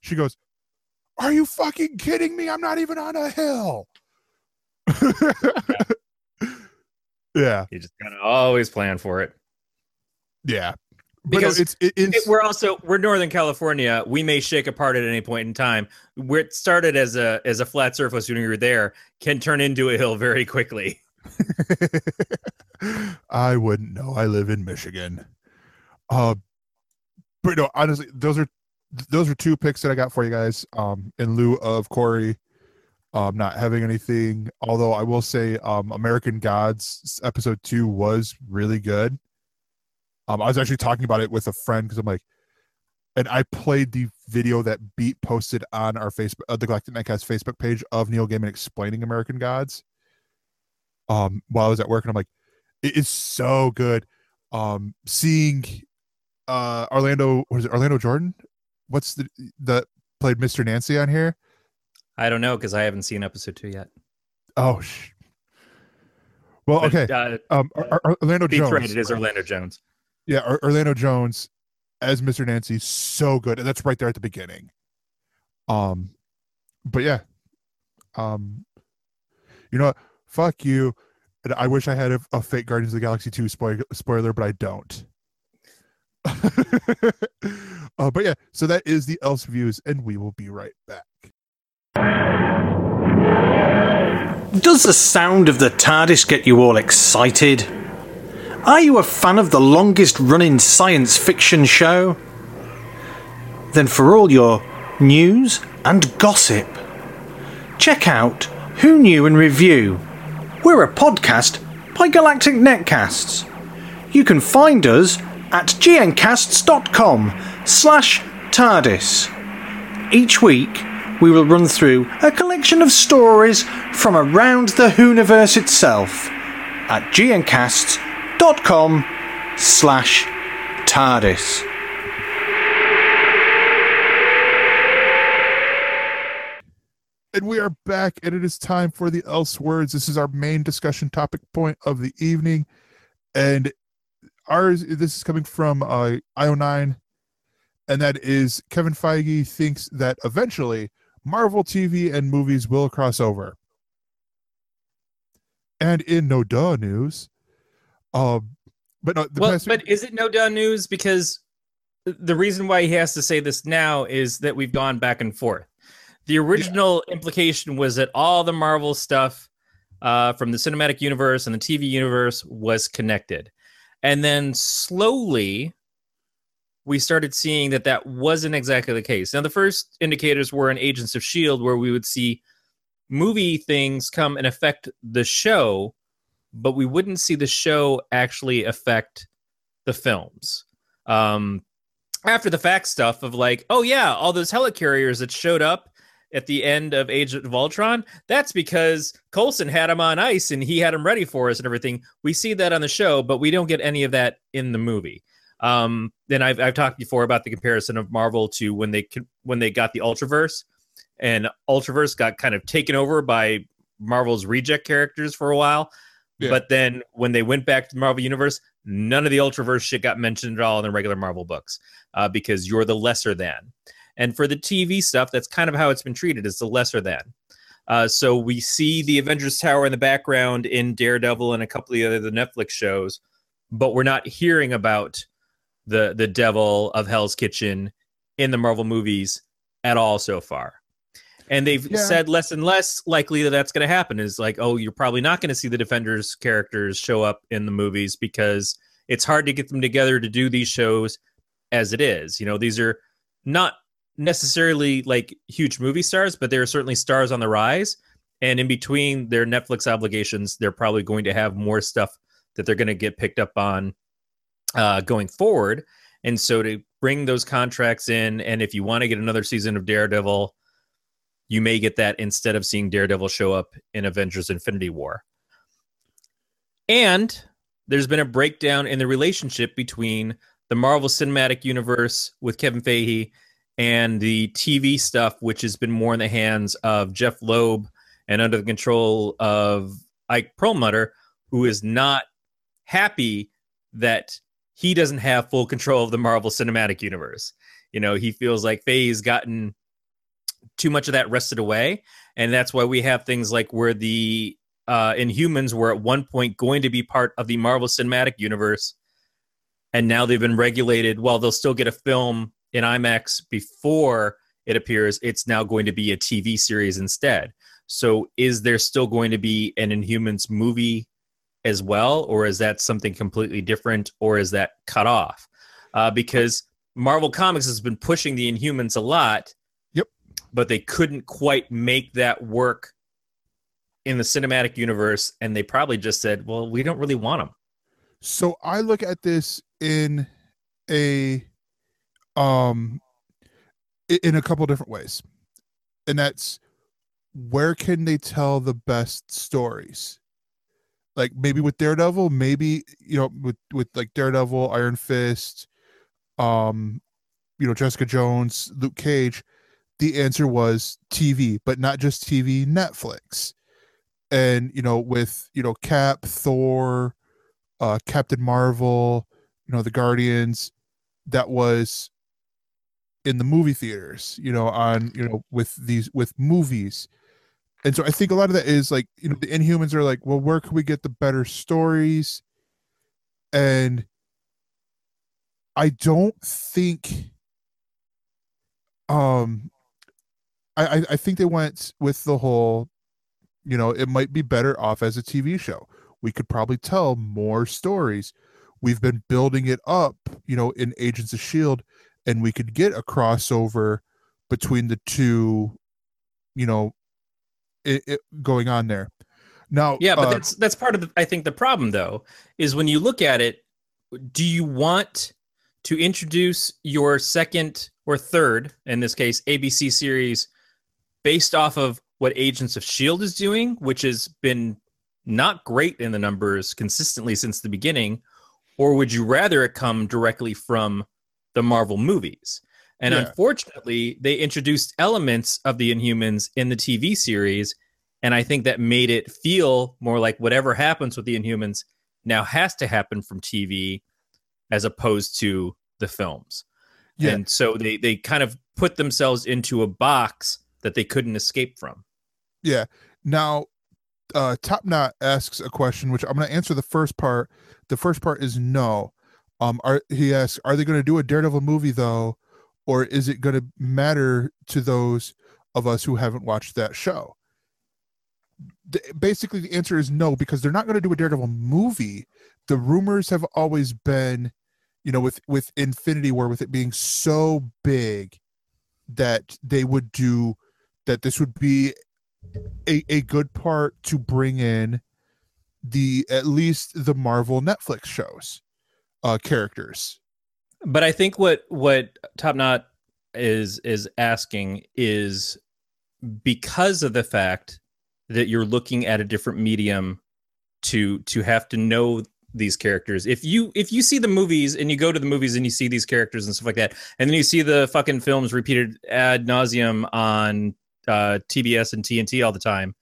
she goes, Are you fucking kidding me? I'm not even on a hill. [laughs] [laughs] yeah. you just gotta always plan for it. Yeah. But no, Because it's, it we're also we're Northern California. We may shake apart at any point in time. Where it started as a as a flat surface when we were there can turn into a hill very quickly. [laughs] I wouldn't know. I live in Michigan. Uh, but no, honestly, those are those are two picks that I got for you guys. Um, in lieu of Corey, um, not having anything. Although I will say, um, American Gods episode two was really good. Um, I was actually talking about it with a friend because I'm like, and I played the video that Beat posted on our Facebook, uh, the Galactic Netcast Facebook page of Neil Gaiman explaining American Gods. Um, while I was at work, and I'm like, it is so good. Um, seeing uh Orlando was it Orlando Jordan? What's the that played Mr. Nancy on here? I don't know because I haven't seen episode two yet. Oh, sh- well, But, okay. Uh, Um, Or- Or- Orlando Jones. right. It is Orlando Jones. Yeah, Or- Orlando Jones as Mr. Nancy, so good, and that's right there at the beginning. Um, but yeah, um, you know, what? fuck you. And I wish I had a, a fake Guardians of the Galaxy two spoiler, spoiler, but I don't. [laughs] uh, but yeah, so that is the else views, and we will be right back. Does the sound of the TARDIS get you all excited? Are you a fan of the longest running science fiction show? Then, for all your news and gossip, check out Who Knew and Review. We're a podcast by Galactic Netcasts. You can find us at gncasts.com slash TARDIS. Each week, we will run through a collection of stories from around the Whoniverse itself at gncasts.com slash TARDIS. And we are back, and it is time for the else words. This is our main discussion topic point of the evening, and ours. This is coming from uh, IO9, and that is Kevin Feige thinks that eventually Marvel TV and movies will cross over. And in no duh news, um, but no, the well, but is it no done news? Because the reason why he has to say this now is that we've gone back and forth. The original implication was that all the Marvel stuff uh, from the cinematic universe and the TV universe was connected, and then slowly we started seeing that that wasn't exactly the case. Now, the first indicators were in Agents of Shield, where we would see movie things come and affect the show, but we wouldn't see the show actually affect the films. Um, after the fact stuff of like, oh yeah, all those helicarriers that showed up at the end of Age of Ultron, that's because Coulson had them on ice and he had them ready for us and everything. We see that on the show, but we don't get any of that in the movie. Um, then I've I've talked before about the comparison of Marvel to when they when they got the Ultraverse, and Ultraverse got kind of taken over by Marvel's reject characters for a while. Yeah. But then when they went back to the Marvel Universe, none of the Ultraverse shit got mentioned at all in the regular Marvel books uh, because you're the lesser than. And for the TV stuff, that's kind of how it's been treated as the lesser than. Uh, so we see the Avengers Tower in the background in Daredevil and a couple of the other the Netflix shows, but we're not hearing about the the Devil of Hell's Kitchen in the Marvel movies at all so far. And they've Yeah. said less and less likely that that's going to happen. Is like, oh, you're probably not going to see the Defenders characters show up in the movies because it's hard to get them together to do these shows as it is. You know, these are not necessarily like huge movie stars, but they're certainly stars on the rise. And in between their Netflix obligations, they're probably going to have more stuff that they're going to get picked up on uh, going forward. And so to bring those contracts in, and if you want to get another season of Daredevil, you may get that instead of seeing Daredevil show up in Avengers Infinity War. And there's been a breakdown in the relationship between the Marvel Cinematic Universe with Kevin Feige and the TV stuff, which has been more in the hands of Jeph Loeb and under the control of Ike Perlmutter, who is not happy that he doesn't have full control of the Marvel Cinematic Universe. You know, he feels like Feige's gotten too much of that wrested away, and that's why we have things like where the uh, Inhumans were at one point going to be part of the Marvel Cinematic Universe, and now they've been regulated. While they'll still get a film in IMAX before it appears, it's now going to be a TV series instead. So, is there still going to be an Inhumans movie as well, or is that something completely different, or is that cut off? Uh, because Marvel Comics has been pushing the Inhumans a lot. But they couldn't quite make that work in the cinematic universe, and they probably just said, "Well, we don't really want them." So I look at this in a um in a couple different ways. And that's where can they tell the best stories? Like maybe with Daredevil, maybe you know with with like Daredevil, Iron Fist, um you know Jessica Jones, Luke Cage, the answer was TV, but not just TV, Netflix. And you know, with you know, Cap, Thor, uh, Captain Marvel, you know, the Guardians, that was in the movie theaters, you know, on you know, with these with movies. And so I think a lot of that is like, you know, the Inhumans are like, well, where can we get the better stories? And I don't think um I, I think they went with the whole, you know, it might be better off as a TV show. We could probably tell more stories. We've been building it up, you know, in Agents of Shield, and we could get a crossover between the two, you know, it, it going on there. Now, Yeah, but uh, that's that's part of the I think the problem though is when you look at it, do you want to introduce your second or third, in this case, ABC series based off of what Agents of Shield is doing, which has been not great in the numbers consistently since the beginning, or would you rather it come directly from the Marvel movies? And Yeah. unfortunately, they introduced elements of the Inhumans in the TV series, and I think that made it feel more like whatever happens with the Inhumans now has to happen from TV as opposed to the films. Yeah. And so they they kind of put themselves into a box that they couldn't escape from. Yeah. Now, uh, Top Knot asks a question, which I'm going to answer the first part. The first part is no. Um, are he asks, are they going to do a Daredevil movie though, or is it going to matter to those of us who haven't watched that show? The, basically, the answer is no because they're not going to do a Daredevil movie. The rumors have always been, you know, with with Infinity War, with it being so big that they would do that. This would be a, a good part to bring in the at least the Marvel Netflix shows uh characters. But I think what what Top Knot is is asking is because of the fact that you're looking at a different medium to to have to know these characters. If you if you see the movies and you go to the movies and you see these characters and stuff like that, and then you see the fucking films repeated ad nauseum on uh, TBS and TNT all the time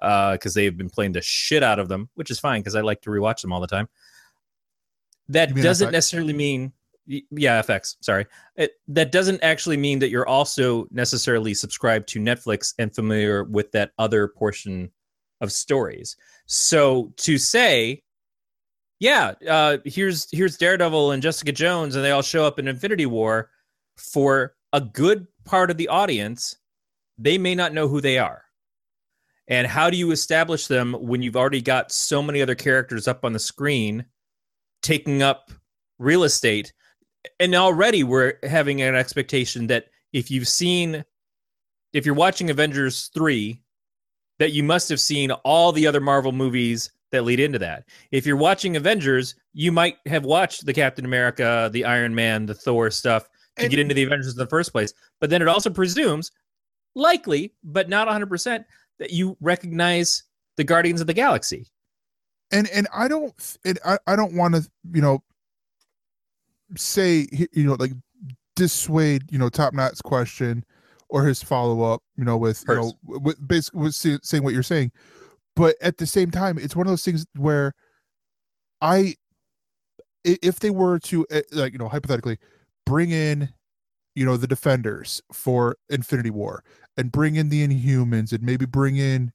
because they've been playing the shit out of them, which is fine because I like to rewatch them all the time. That doesn't FX? necessarily mean, yeah, FX. Sorry, it, that doesn't actually mean that you're also necessarily subscribed to Netflix and familiar with that other portion of stories. So to say, yeah, uh, here's here's Daredevil and Jessica Jones, and they all show up in Infinity War for a good part of the audience, they may not know who they are. And how do you establish them when you've already got so many other characters up on the screen taking up real estate? And already we're having an expectation that if you've seen, if you're watching Avengers 3, that you must have seen all the other Marvel movies that lead into that. If you're watching Avengers, you might have watched the Captain America, the Iron Man, the Thor stuff to And- get into the Avengers in the first place. But then it also presumes, likely, but not 100%, that you recognize the Guardians of the Galaxy. And and I don't and I, I don't want to, you know, say you know like dissuade, you know, Top Knot's question or his follow up, you know, with you know with basically with saying what you're saying. But at the same time, it's one of those things where I if they were to uh, like you know hypothetically bring in you know the defenders for infinity war and bring in the inhumans and maybe bring in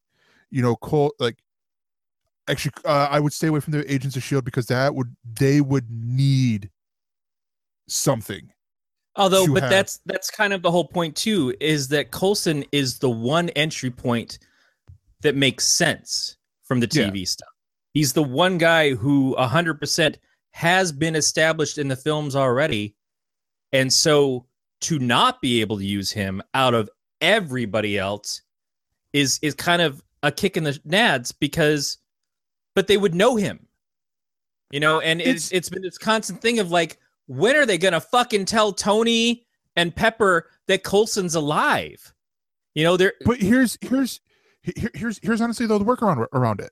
you know Cole like actually uh, i would stay away from the agents of shield because that would they would need something Although, but have- that's that's kind of the whole point too, is that Coulson is the one entry point that makes sense from the Yeah. TV stuff. He's the one guy who hundred percent has been established in the films already, and so to not be able to use him out of everybody else is is kind of a kick in the nads because, but they would know him, you know, and it's It's- been this constant thing of like, when are they gonna fucking tell Tony and Pepper that Coulson's alive? You know, they're but here's here's here, here's here's honestly though the workaround around it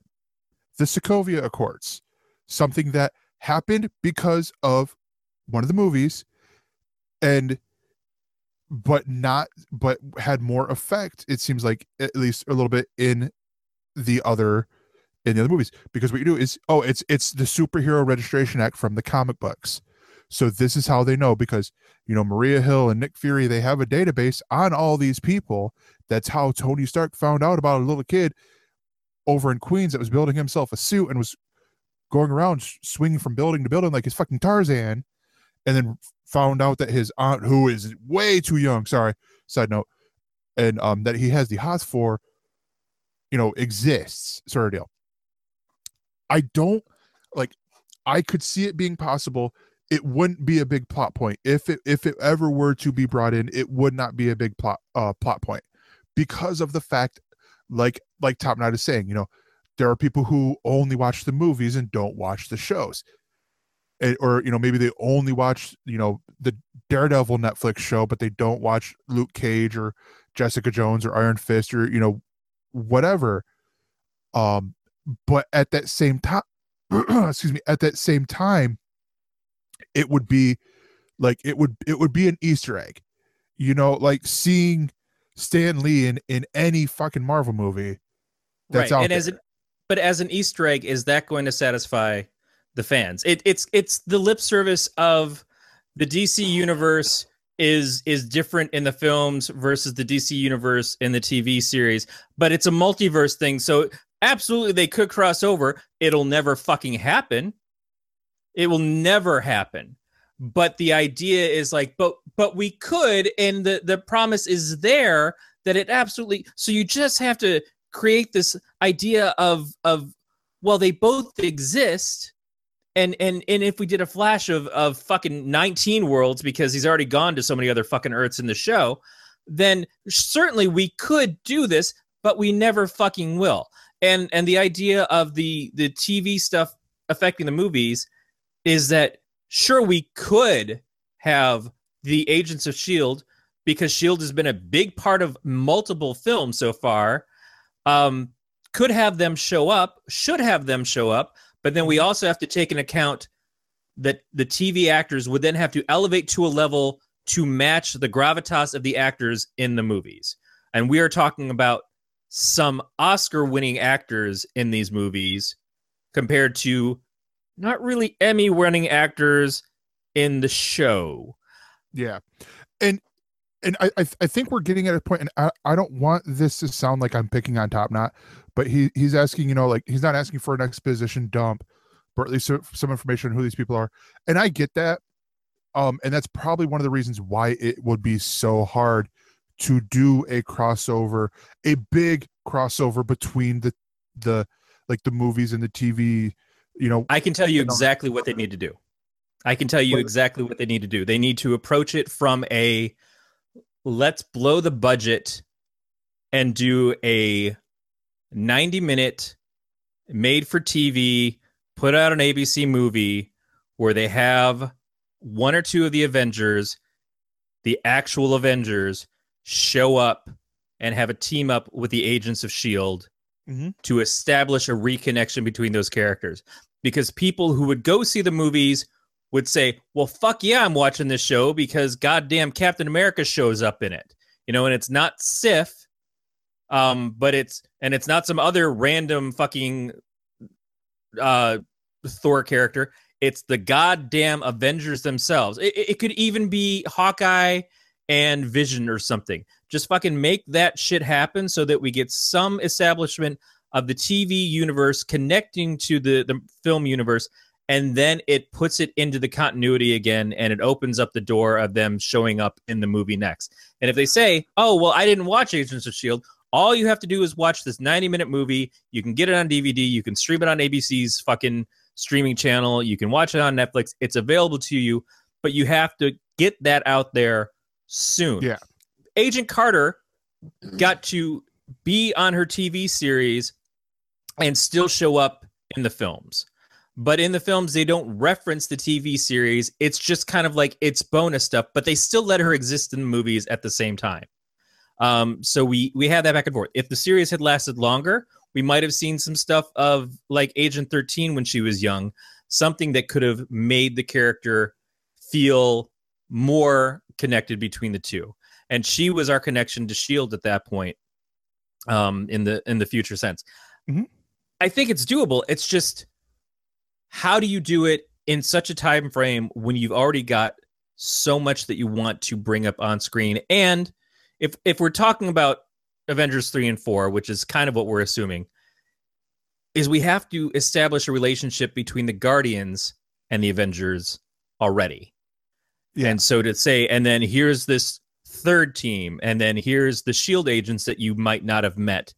the sokovia accords something that happened because of one of the movies and but not but had more effect it seems like at least a little bit in the other in the other movies. Because what you do is oh it's it's the superhero registration act from the comic books. So this is how they know because you know maria hill and nick fury they have a database on all these people. That's how tony stark found out about a little kid over in queens that was building himself a suit and was going around swinging from building to building like his fucking tarzan. And then found out that his aunt who is way too young sorry side note and um that he has the hots for you know exists sort of deal i don't like i could see it being possible. It wouldn't be a big plot point. If it if it ever were to be brought in it would not be a big plot uh plot point. Because of the fact like like top knot is saying you know there are people who only watch the movies and don't watch the shows or you know maybe they only watch you know the daredevil netflix show but they don't watch luke cage or jessica jones or iron fist or you know whatever um but at that same time [clears throat] excuse me at that same time it would be like it would it would be an easter egg you know like seeing stan lee in in any fucking marvel movie that's right. out and as there. it, but as an Easter egg, is that going to satisfy the fans? It, it's it's the lip service of the DC universe is is different in the films versus the DC universe in the TV series, but it's a multiverse thing. So absolutely, they could cross over. It'll never fucking happen. It will never happen. But the idea is like, but but we could, and the the promise is there that it absolutely. So you just have to create this idea of of well they both exist and and and if we did a flash of of fucking 19 worlds because he's already gone to so many other fucking earths in the show then certainly we could do this but we never fucking will. And and the idea of the the tv stuff affecting the movies is that sure we could have the agents of shield because shield has been a big part of multiple films so far um, could have them show up, should have them show up, but then we mm-hmm. also have to take into account that the TV actors would then have to elevate to a level to match the gravitas of the actors in the movies. And we are talking about some Oscar winning actors in these movies compared to not really Emmy winning actors in the show. Yeah, and and I I, I think we're getting at a point, and I, I don't want this to sound like I'm picking on Top Knot, but he he's asking, you know, like he's not asking for an exposition dump, but at least so- some information on who these people are, and I get that, um, and that's probably one of the reasons why it would be so hard to do a crossover, a big crossover between the the like the movies and the TV, you know, I can tell you You know- exactly what they need to do. I can tell you exactly what they need to do. They need to approach it from a let's blow the budget and do a 90 minute made for TV, put out an ABC movie where they have one or two of the Avengers, the actual Avengers, show up and have a team up with the agents of S.H.I.E.L.D Mhm. to establish a reconnection between those characters. Because people who would go see the movies would say, well, fuck yeah, I'm watching this show because goddamn Captain America shows up in it. You know, and it's not Sif, um, but it's, and it's not some other random fucking uh, Thor character. It's the goddamn Avengers themselves. It, it could even be Hawkeye and Vision or something. Just fucking make that shit happen so that we get some establishment of the TV universe connecting to the, the film universe. And then it puts it into the continuity again and it opens up the door of them showing up in the movie next. And if they say, oh, well, I didn't watch Agents of S.H.I.E.L.D., all you have to do is watch this 90 minute movie. You can get it on DVD. You can stream it on ABC's fucking streaming channel. You can watch it on Netflix. It's available to you, but you have to get that out there soon. Yeah. Agent Carter got to be on her TV series and still show up in the films. But in the films, they don't reference the TV series. It's just kind of like it's bonus stuff, but they still let her exist in the movies at the same time. Um, so we we had that back and forth. If the series had lasted longer, we might have seen some stuff of like Agent 13 when she was young, something that could have made the character feel more connected between the two. and she was our connection to Shield at that point. Um, in the in the future sense, Mhm. I think it's doable. It's just how do you do it in such a time frame when you've already got so much that you want to bring up on screen and if if we're talking about avengers 3 and 4 which is kind of what we're assuming is we have to establish a relationship between the guardians and the avengers already. Yeah. and so to say and then here's this third team and then here's the shield agents that you might not have met.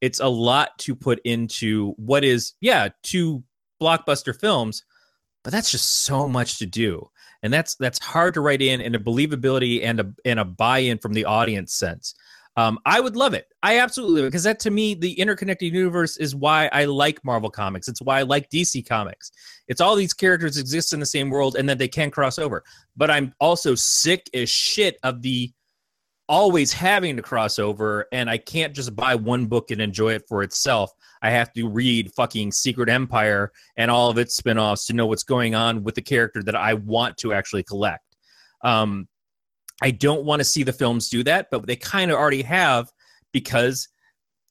It's a lot to put into what is yeah two blockbuster films but that's just so much to do and that's that's hard to write in and a believability and a and a buy-in from the audience sense. Um, i would love it. I absolutely because that to me the interconnected universe is why i like marvel comics. It's why i like dc comics. It's all these characters exist in the same world and that they can cross over. But i'm also sick as shit of the always having to cross over and i can't just buy one book and enjoy it for itself. I have to read fucking secret empire and all of its spin-offs to know what's going on with the character that i want to actually collect. Um, i don't want to see the films do that but they kind of already have because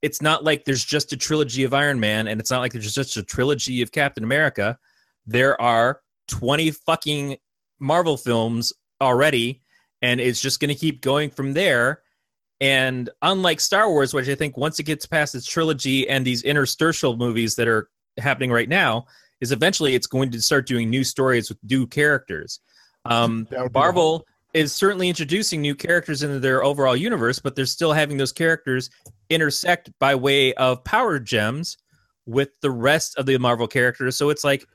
it's not like there's just a trilogy of iron man and it's not like there's just a trilogy of captain america. There are 20 fucking marvel films already and it's just going to keep going from there. And unlike Star Wars, which I think once it gets past its trilogy and these interstitial movies that are happening right now, is eventually it's going to start doing new stories with new characters. Um, That would be the Marvel is certainly introducing new characters into their overall universe, but they're still having those characters intersect by way of power gems with the rest of the Marvel characters. So it's like,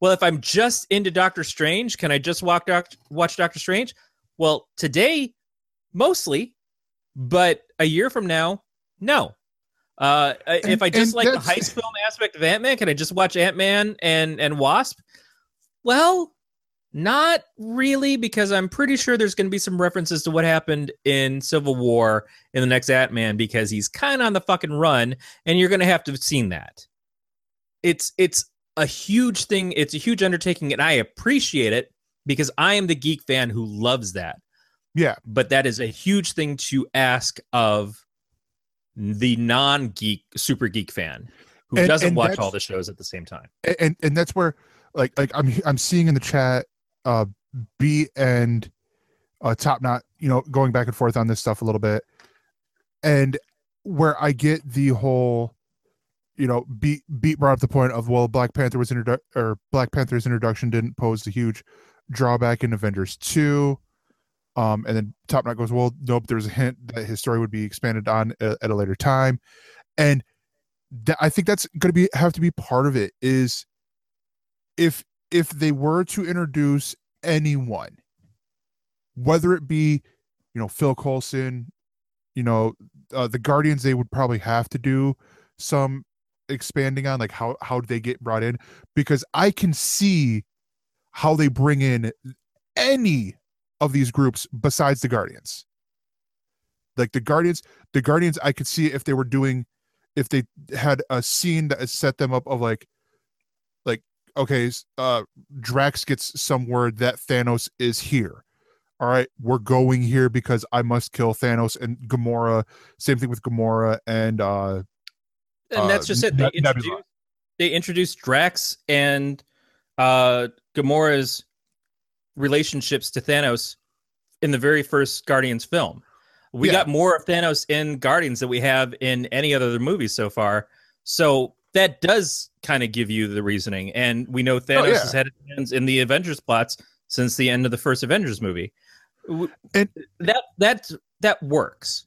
well, if I'm just into Doctor Strange, can I just walk doc- watch Doctor Strange? Well, today, mostly, but a year from now, no. Uh, if I just and like the heist film aspect of Ant Man, can I just watch Ant Man and and Wasp? Well, not really, because I'm pretty sure there's going to be some references to what happened in Civil War in the next Ant Man, because he's kind of on the fucking run, and you're going to have to have seen that. It's it's a huge thing. It's a huge undertaking, and I appreciate it because I am the geek fan who loves that. Yeah. But that is a huge thing to ask of the non-geek, super geek fan who And- doesn't and watch all the shows at the same time. And and that's where like like i'm i'm seeing in the chat uh b and uh top knot you know going back and forth on this stuff a little bit and where i get the whole you know beat beat brought up the point of well black panther was introdu- or black panther's introduction didn't pose a huge drawback in avengers 2 um and then top knot goes well nope there's a hint that his story would be expanded on at, at a later time. And i think that's going to be have to be part of it is if if they were to introduce anyone whether it be you know phil coulson you know uh, the guardians they would probably have to do some expanding on like how how do they get brought in? Because i can see how they bring in any of these groups besides the guardians. Like the guardians the guardians i could see if they were doing if they had a scene that set them up of like like okay uh drax gets some word that thanos is here. All right we're going here because i must kill thanos and gamora. Same thing with gamora and uh and that's uh, just it. They introduced, they introduced Drax and uh, Gamora's relationships to Thanos in the very first Guardians film. We Yeah. got more of Thanos in Guardians than we have in any other movie so far. So that does kind of give you the reasoning. And we know oh, Thanos Oh, yeah. has had hands in the Avengers plots since the end of the first Avengers movie. And- that that that works.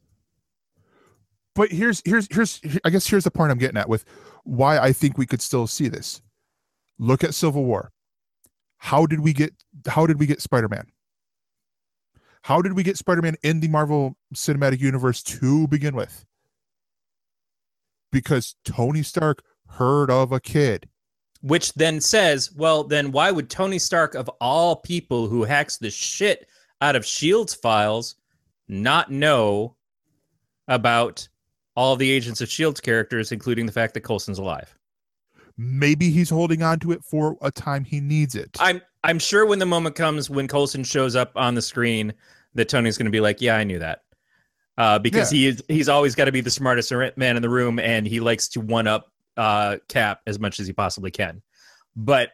but here's here's here's i guess here's the point i'm getting at with why i think we could still see this look at civil war how did we get how did we get spider-man? How did we get spider-man in the marvel cinematic universe to begin with? Because tony stark heard of a kid. Which then says, well, then why would Tony Stark, of all people who hacks the shit out of Shield's files, not know about all the Agents of Shield's characters, including the fact that Coulson's alive? Maybe he's holding on to it for a time he needs it I'm I'm sure when the moment comes when Coulson shows up on the screen, that Tony's going to be like, yeah, I knew that. uh, because he is he's always got to be the smartest man in the room, and he likes to one up uh, Cap as much as he possibly can. But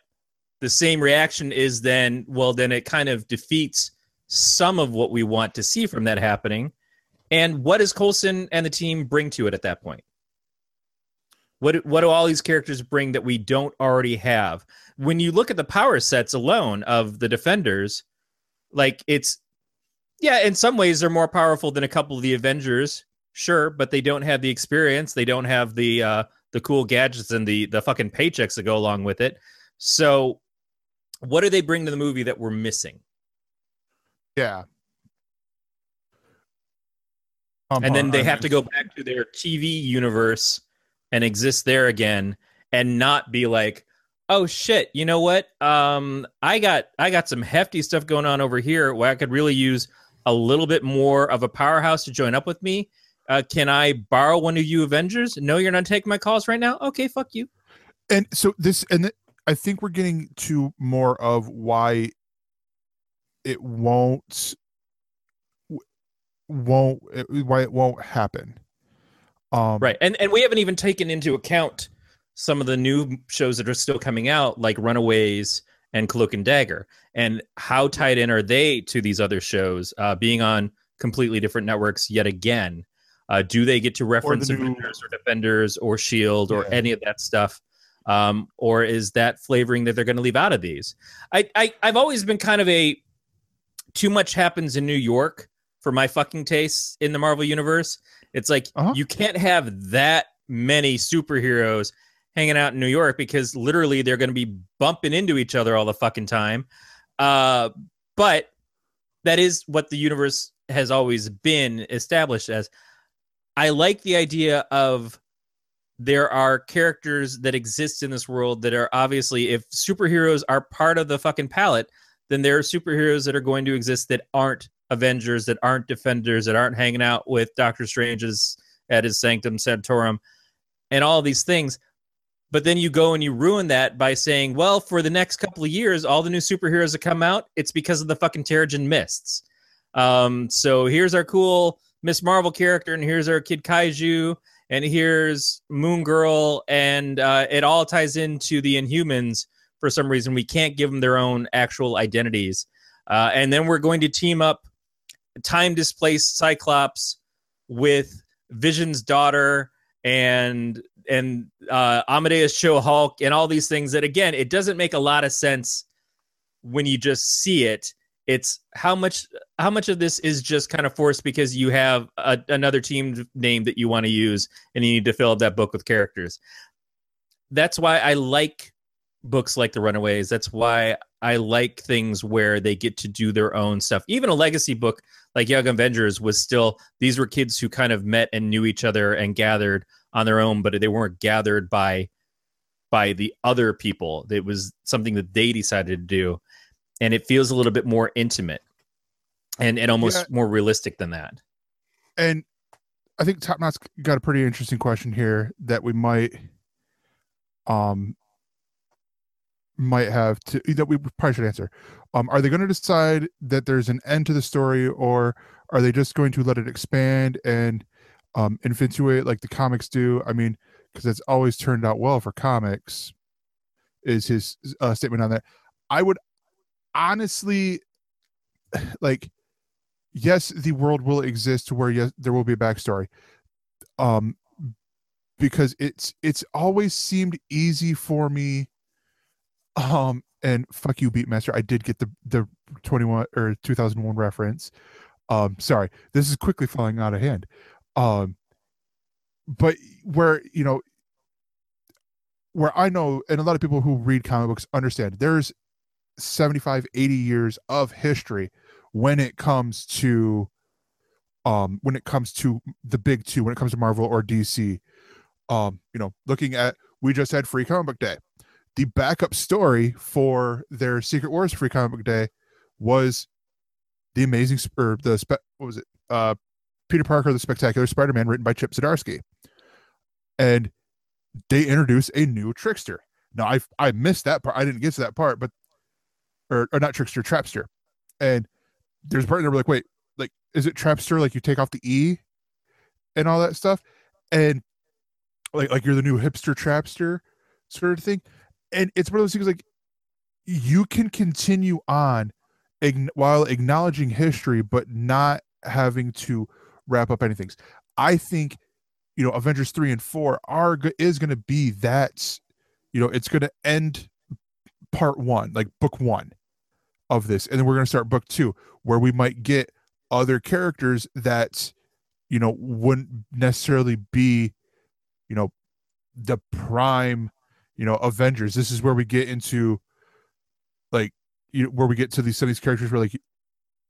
the same reaction is then, well, then it kind of defeats some of what we want to see from that happening. And what does Coulson and the team bring to it at that point? What what do all these characters bring that we don't already have? When you look at the power sets alone of the defenders, like it's yeah, in some ways they're more powerful than a couple of the Avengers, sure, but they don't have the experience, they don't have the uh the cool gadgets and the the fucking paychecks that go along with it. So what do they bring to the movie that we're missing? Yeah. Um, and then they have to go back to their TV universe and exist there again and not be like, "Oh shit, you know what? Um I got I got some hefty stuff going on over here where I could really use a little bit more of a powerhouse to join up with me. Uh, can I borrow one of you Avengers? No, you're not taking my calls right now. Okay, fuck you. And so this, and th- I think we're getting to more of why it won't, won't, why it won't happen. Um, right, and and we haven't even taken into account some of the new shows that are still coming out, like Runaways and Cloak and Dagger, and how tied in are they to these other shows, uh, being on completely different networks yet again? Uh, do they get to reference or Avengers or Defenders or Shield or yeah. any of that stuff? Um, or is that flavoring that they're going to leave out of these? I, I I've always been kind of a too much happens in New York for my fucking tastes in the Marvel universe. It's like uh-huh. you can't have that many superheroes hanging out in New York because literally they're going to be bumping into each other all the fucking time. Uh, but that is what the universe has always been established as. I like the idea of there are characters that exist in this world that are obviously if superheroes are part of the fucking palette, then there are superheroes that are going to exist that aren't Avengers, that aren't Defenders, that aren't hanging out with Doctor Strange's at his Sanctum Sanctorum, and all these things. But then you go and you ruin that by saying, well, for the next couple of years, all the new superheroes that come out, it's because of the fucking Terrigen mists. Um, so here's our cool Miss Marvel character, and here's our Kid Kaiju, and here's Moon Girl, and uh, it all ties into the Inhumans for some reason. We can't give them their own actual identities. Uh, and then we're going to team up time displaced Cyclops with Vision's daughter and and uh, Amadeus Cho Hulk and all these things that again it doesn't make a lot of sense when you just see it. It's how much how much of this is just kind of forced because you have a, another team name that you want to use and you need to fill up that book with characters. That's why i like books like the runaways. That's why i like things where they get to do their own stuff. Even a legacy book like young avengers was still these were kids who kind of met and knew each other and gathered on their own but they weren't gathered by by the other people it was something that they decided to do and it feels a little bit more intimate and and almost yeah. more realistic than that. And I think Top Knot's got a pretty interesting question here that we might um might have to that we probably should answer. Um, are they going to decide that there's an end to the story, or are they just going to let it expand and um, infatuate like the comics do? I mean, because it's always turned out well for comics. Is his uh, statement on that? I would honestly [sighs] like yes the world will exist where yes there will be a backstory um because it's it's always seemed easy for me um and fuck you beatmaster i did get the the 21 or 2001 reference. Um sorry this is quickly falling out of hand. Um but where you know where i know and a lot of people who read comic books understand there's 75 80 years of history when it comes to um when it comes to the big two when it comes to marvel or dc um you know looking at we just had free comic book day the backup story for their secret wars free comic book day was the amazing or the what was it? Uh peter parker the spectacular spider-man written by chip zdarsky. And they introduced a new trickster. Now i i missed that part. I didn't get to that part but or, or not trickster, trapster. And there's a part there where like, wait, like, is it trapster? Like you take off the E and all that stuff, and like like you're the new hipster trapster sort of thing, and it's one of those things like you can continue on while acknowledging history, but not having to wrap up anything. I think you know Avengers three and four are is going to be that you know it's going to end part one, like book one of this, and then we're going to start book two, where we might get other characters that you know wouldn't necessarily be you know the prime you know avengers. This is where we get into like you where we get to these these characters where like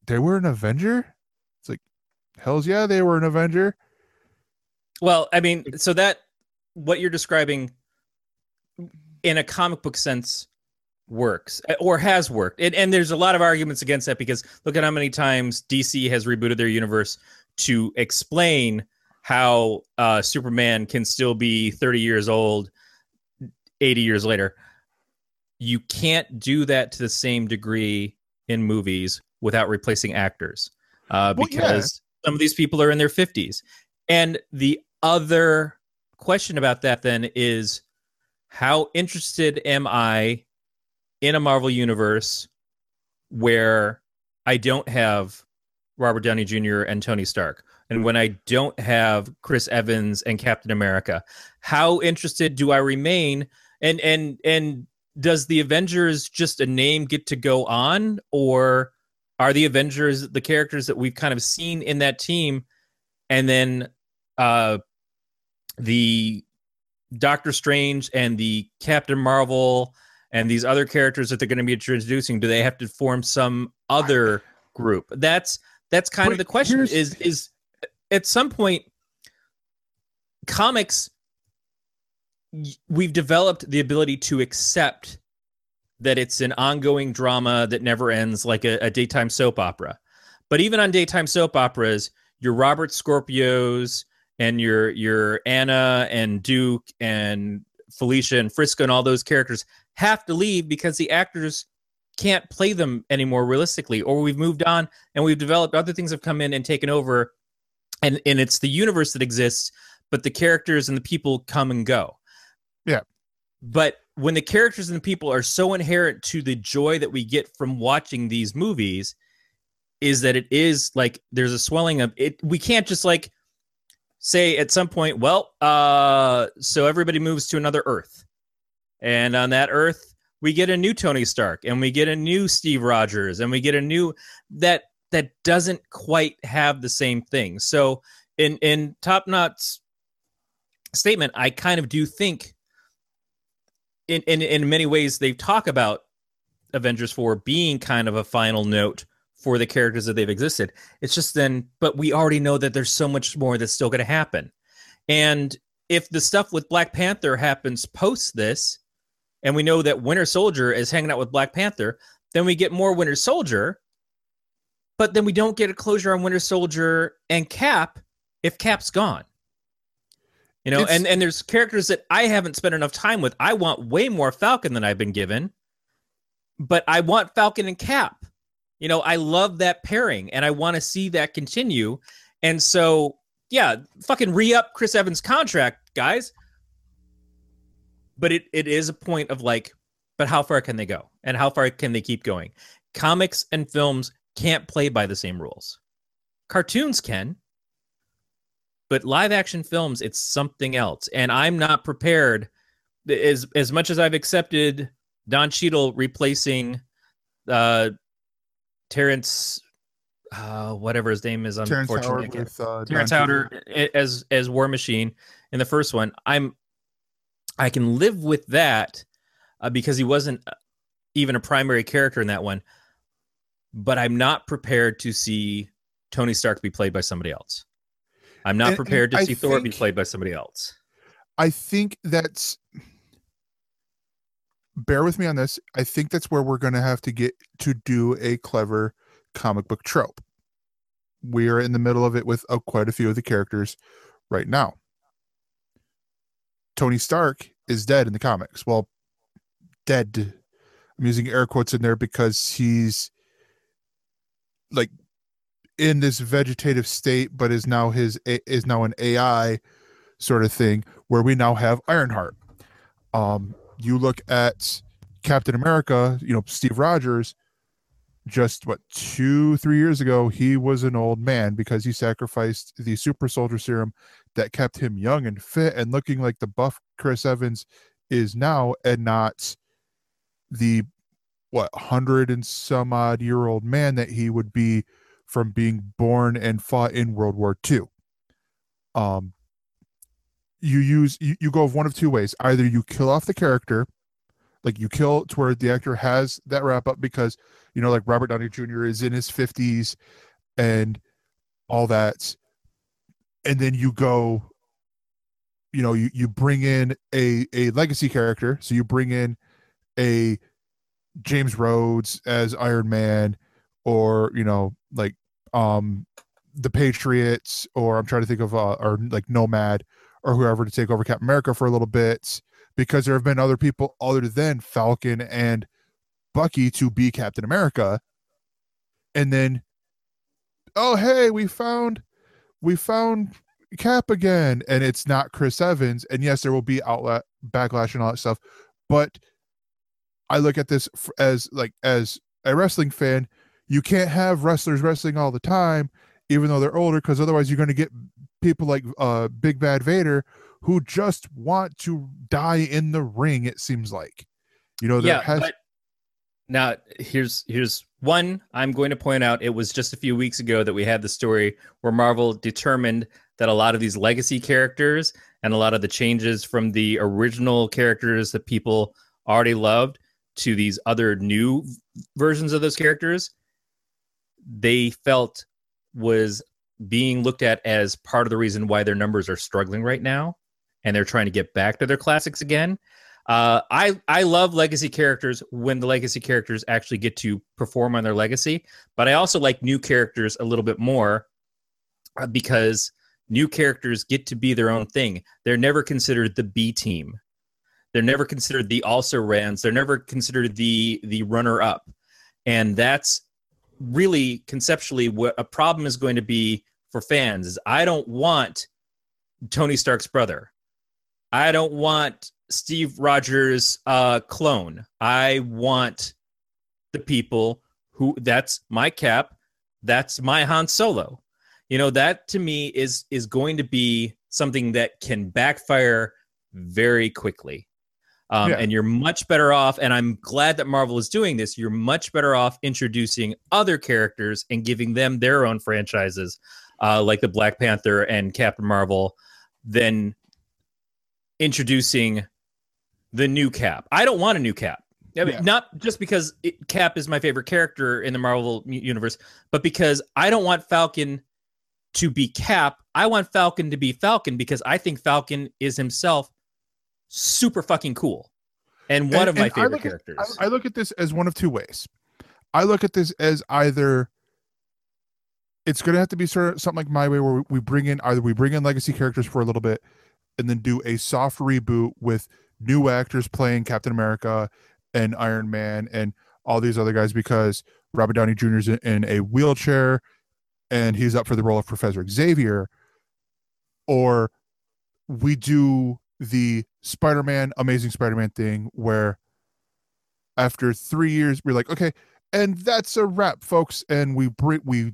they were an avenger? It's like hell's yeah they were an avenger. Well, I mean, so that what you're describing in a comic book sense works uh, or has worked. And, and there's a lot of arguments against that because look at how many times DC has rebooted their universe to explain how uh, Superman can still be 30 years old 80 years later. You can't do that to the same degree in movies without replacing actors uh, Well, yeah. because some of these people are in their 50s. And the other question about that then is how interested am I in a Marvel universe where I don't have Robert Downey Jr. and Tony Stark? And when I don't have Chris Evans and Captain America, how interested do I remain? And and and does the Avengers just a name get to go on, or are the Avengers the characters that we've kind of seen in that team, and then uh, the Doctor Strange and the Captain Marvel and these other characters that they're going to be introducing, do they have to form some other group? That's that's kind But of the question. Is is at some point comics we've developed the ability to accept that it's an ongoing drama that never ends like a, a daytime soap opera. But even on daytime soap operas your robert scorpios and your your anna and duke and felicia and frisco and all those characters have to leave because the actors can't play them anymore realistically or we've moved on and we've developed other things have come in and taken over and and it's the universe that exists but the characters and the people come and go Yeah. but when the characters and the people are so inherent to the joy that we get from watching these movies is that it is like there's a swelling of it we can't just like say at some point well uh so everybody moves to another earth and on that earth we get a new tony stark and we get a new steve rogers and we get a new that that doesn't quite have the same thing so in in top knot's statement i kind of do think in, in in many ways they talk about Avengers 4 being kind of a final note for the characters that they've existed. It's just then, but we already know that there's so much more that's still going to happen. And if the stuff with Black Panther happens post this, and we know that Winter Soldier is hanging out with Black Panther, then we get more Winter Soldier. But then we don't get a closure on Winter Soldier and Cap if Cap's gone. You know, It's- and and there's characters that I haven't spent enough time with. I want way more Falcon than I've been given, but I want Falcon and Cap. You know, I love that pairing, and I want to see that continue. And so, yeah, fucking re up Chris Evans' contract, guys. But it it is a point of like, but how far can they go, and how far can they keep going? Comics and films can't play by the same rules. Cartoons can, but live action films it's something else and i'm not prepared as as much as i've accepted don Cheadle replacing uh terrence uh whatever his name is Terrence unfortunately Howard with uh, Terrence Don Howard as as War Machine in the first one. I'm I can live with that uh, because he wasn't uh, even a primary character in that one. But I'm not prepared to see Tony Stark be played by somebody else. I'm not And- prepared to see Thor be played by somebody else. I think that's bear with me on this. I think that's where we're going to have to get to do a clever comic book trope. We are in the middle of it with uh, quite a few of the characters right now. Tony Stark is dead in the comics. Well, dead. I'm using air quotes in there because he's like in this vegetative state, but is now his is now an AI sort of thing where we now have Ironheart. Um, you look at Captain America, you know, Steve Rogers, just what two, three years ago, he was an old man because he sacrificed the super soldier serum that kept him young and fit and looking like the buff Chris Evans is now, and not the what hundred and some odd year old man that he would be from being born and fought in World War II. Um, you use you, you go of one of two ways. Either you kill off the character, like you kill to where the actor has that wrap up because you know, like Robert Downey Jr. is in his fifties and all that, and then you go, you know, you you bring in a a legacy character. So you bring in a James Rhodes as Iron Man, or you know, like um the Patriots, or I'm trying to think of uh, or like Nomad or whoever to take over Captain America for a little bit, because there have been other people other than Falcon and Bucky to be Captain America, and then, oh hey, we found we found Cap again, and it's not Chris Evans, and yes, there will be outlet backlash and all that stuff, but I look at this as like as a wrestling fan, you can't have wrestlers wrestling all the time, even though they're older, because otherwise you're going to get people like uh, Big Van Vader who just want to die in the ring. It seems like, you know, there yeah, has. But now here's here's one I'm going to point out. It was just a few weeks ago that we had the story where Marvel determined that a lot of these legacy characters and a lot of the changes from the original characters that people already loved to these other new versions of those characters they felt was being looked at as part of the reason why their numbers are struggling right now and they're trying to get back to their classics again uh, I I love legacy characters when the legacy characters actually get to perform on their legacy, but I also like new characters a little bit more uh, because new characters get to be their own thing. They're never considered the B team. They're never considered the also rans. They're never considered the the runner up, and that's really conceptually what a problem is going to be for fans. Is I don't want Tony Stark's brother. I don't want Steve Rogers' uh, clone. I want the people who that's my cap, that's my Han Solo. You know that to me is is going to be something that can backfire very quickly. Um, yeah. And you're much better off, and I'm glad that Marvel is doing this. You're much better off introducing other characters and giving them their own franchises, uh, like the Black Panther and Captain Marvel, than introducing the new Cap. I don't want a new Cap. I mean, yeah. Not just because it, Cap is my favorite character in the Marvel universe, but because I don't want Falcon to be Cap. I want Falcon to be Falcon because I think Falcon is himself super fucking cool and one and, of my favorite I characters. At, I, I look at this as one of two ways. I look at this as either it's going to have to be sort of something like my way where we bring in either we bring in legacy characters for a little bit and then do a soft reboot with new actors playing Captain America and Iron Man and all these other guys because Robert Downey Jr. is in a wheelchair and he's up for the role of Professor Xavier, or we do the Spider-Man Amazing Spider-Man thing where after three years we're like, okay, and that's a wrap, folks, and we bring we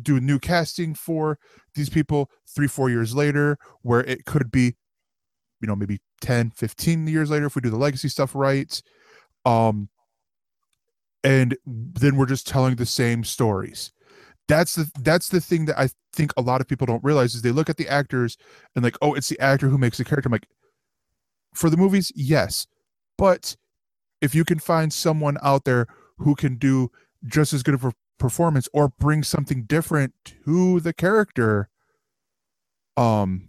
do new casting for these people three four years later where it could be you know maybe 10 15 years later if we do the legacy stuff right. Um and then we're just telling the same stories. That's the that's the thing that i think a lot of people don't realize is they look at the actors and like oh it's the actor who makes the character. I'm like for the movies yes. But if you can find someone out there who can do just as good of a performance or bring something different to the character um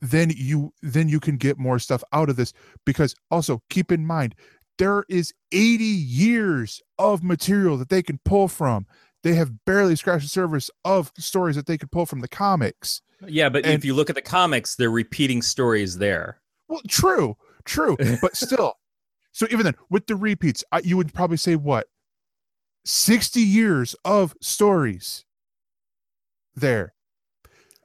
then you then you can get more stuff out of this. Because also keep in mind there is 80 years of material that they can pull from. They have barely scratched the surface of stories that they could pull from the comics. Yeah but and, if you look at the comics they're repeating stories there well true true [laughs] but still. So even then with the repeats I, you would probably say what? 60 years of stories there.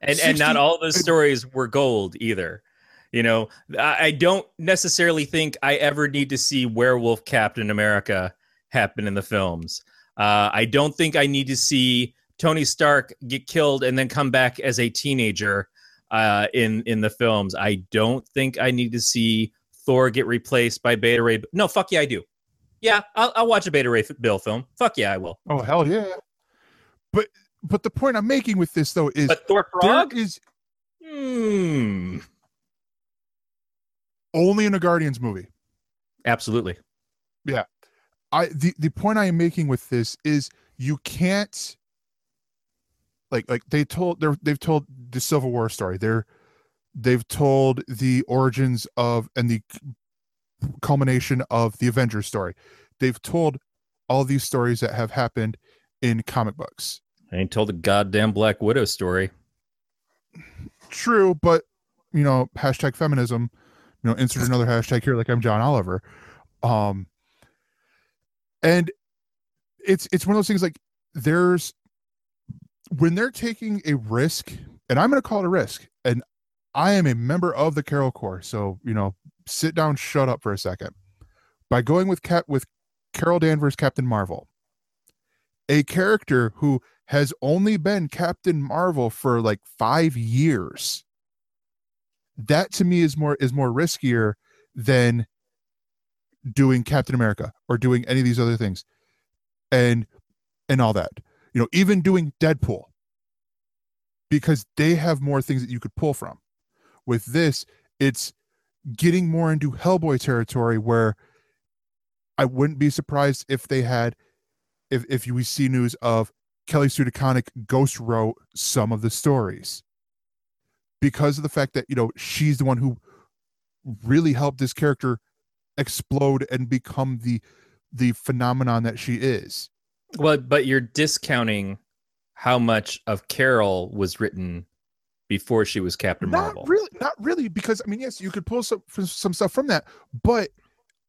and and not all those stories were gold either. You know I, I don't necessarily think i ever need to see werewolf captain america happen in the films. Uh, i don't think i need to see tony stark get killed and then come back as a teenager uh, in in the films. I don't think i need to see thor get replaced by beta ray no fuck yeah i do. Yeah i'll, I'll watch a beta ray bill film. Fuck yeah i will. Oh hell yeah! But but the point I'm making with this though is but thor frog? is hmm. Only in a Guardians movie. absolutely. Yeah. I the the point I am making with this is you can't like like they told they're they've told the Civil War story. They're they've told the origins of and the culmination of the Avengers story. They've told all these stories that have happened in comic books. I ain't told the goddamn Black Widow story. True, but you know, hashtag feminism, you know, insert another hashtag here like I'm John Oliver. Um and it's it's one of those things like there's when they're taking a risk, and I'm gonna call it a risk, and I am a member of the Carol Corps, so you know, sit down, shut up for a second. By going with Cap with Carol Danvers, Captain Marvel, a character who has only been Captain Marvel for like five years. That to me is more is more riskier than doing Captain America or doing any of these other things, and and all that. You know, even doing Deadpool, because they have more things that you could pull from. With this, it's getting more into Hellboy territory where I wouldn't be surprised if they had if if we see news of Kelly Sue DeConnick ghost wrote some of the stories because of the fact that you know she's the one who really helped this character explode and become the the phenomenon that she is. Well, but you're discounting how much of Carol was written before she was Captain not Marvel. really, not really, because I mean, yes, you could pull some some stuff from that, but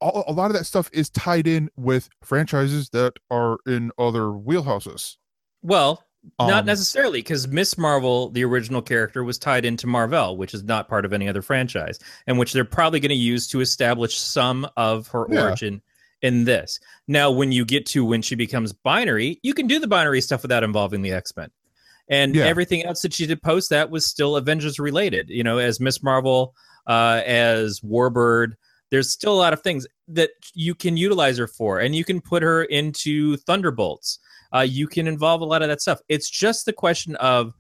a, a lot of that stuff is tied in with franchises that are in other wheelhouses. Well, not Um, necessarily, because Miss Marvel, the original character, was tied into Marvel, which is not part of any other franchise, and which they're probably going to use to establish some of her Yeah. origin in this. Now, when you get to when she becomes binary, you can do the binary stuff without involving the X Men. And Yeah. everything else that she did post that was still Avengers related, you know, as Miss Marvel, uh, as Warbird. There's still a lot of things that you can utilize her for, and you can put her into Thunderbolts uh, you can involve a lot of that stuff. It's just the question of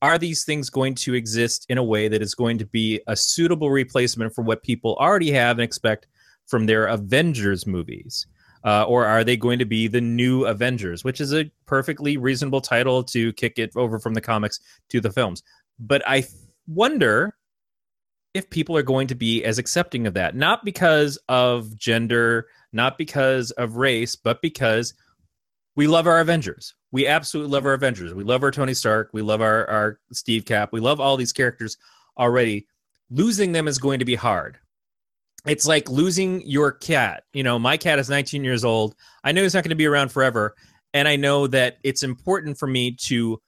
are these things going to exist in a way that is going to be a suitable replacement for what people already have and expect from their Avengers movies? Uh, or are they going to be the new Avengers, which is a perfectly reasonable title to kick it over from the comics to the films? But I wonder if people are going to be as accepting of that, not because of gender, not because of race, but because we love our Avengers. We absolutely love our Avengers. We love our Tony Stark. We love our, our Steve Cap. We love all these characters already. Losing them is going to be hard. It's like losing your cat. You know, my cat is 19 years old. I know he's not going to be around forever. And I know that it's important for me to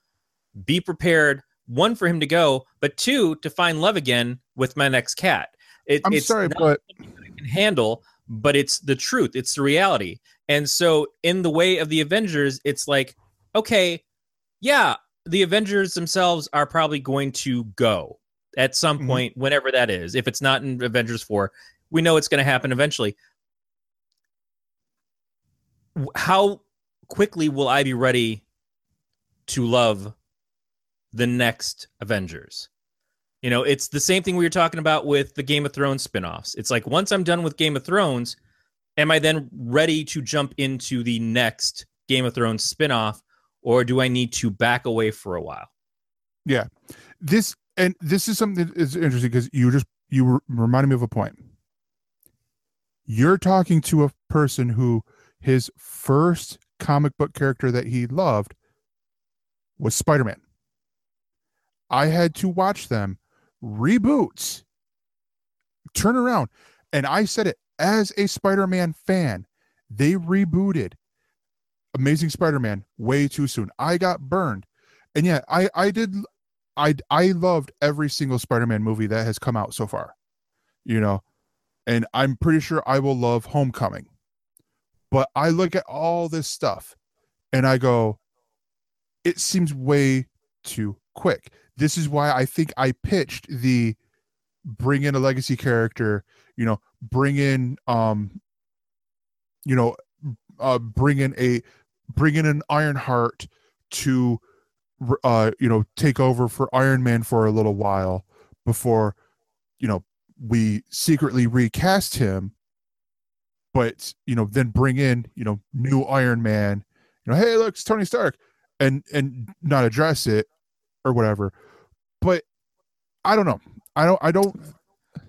be prepared, one, for him to go, but two, to find love again with my next cat. It, I'm it's sorry, but I can handle, but it's the truth. It's the reality. And so, in the way of the Avengers, it's like, okay, yeah, the Avengers themselves are probably going to go at some Mhm. point, whenever that is. If it's not in Avengers 4, we know it's going to happen eventually. How quickly will I be ready to love the next Avengers? You know, it's the same thing we were talking about with the Game of Thrones spin-offs. It's like once I'm done with Game of Thrones, am I then ready to jump into the next Game of Thrones spin-off or do I need to back away for a while? Yeah. This and this is something that is interesting because you just you reminded me of a point. You're talking to a person who his first comic book character that he loved was Spider-Man. I had to watch them reboots, turn around, and I said it as a Spider-Man fan. They rebooted Amazing Spider-Man way too soon. I got burned. and yeah, I I did I I loved every single Spider-Man movie that has come out so far. You know, and I'm pretty sure I will love Homecoming. But I look at all this stuff and I go it seems way too quick. This is why I think I pitched the bring in a legacy character, you know, bring in um you know, uh bring in a bring in an Ironheart to uh you know take over for Iron Man for a little while before you know we secretly recast him but you know then bring in you know new Iron Man you know hey look it's Tony Stark and and not address it or whatever but I don't know I don't I don't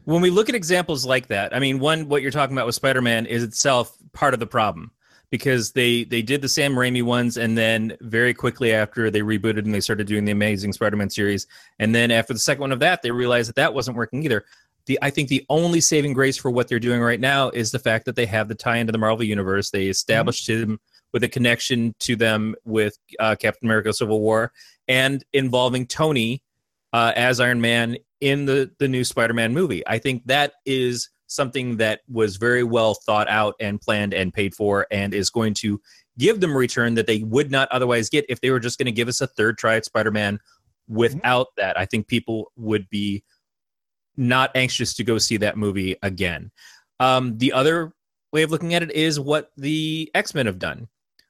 when we look at examples like that, I mean, one, what you're talking about with Spider-Man is itself part of the problem because they they did the Sam Raimi ones, and then very quickly after they rebooted and they started doing the Amazing Spider-Man series, and then after the second one of that, they realized that that wasn't working either. The I think the only saving grace for what they're doing right now is the fact that they have the tie into the Marvel universe. They established mm-hmm. him with a connection to them with uh, Captain America: Civil War, and involving Tony uh, as Iron Man in the the new Spider-Man movie. I think that is something that was very well thought out and planned and paid for and is going to give them a return that they would not otherwise get if they were just going to give us a third try at Spider-Man without mm-hmm. that. I think people would be not anxious to go see that movie again. Um, the other way of looking at it is what the X-Men have done,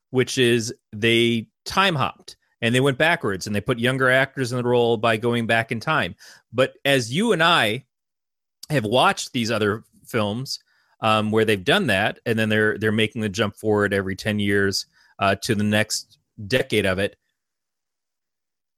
which is they time hopped and they went backwards and they put younger actors in the role by going back in time. But as you and I have watched these other films um, where they've done that, and then they're they're making the jump forward every ten years uh, to the next decade of it.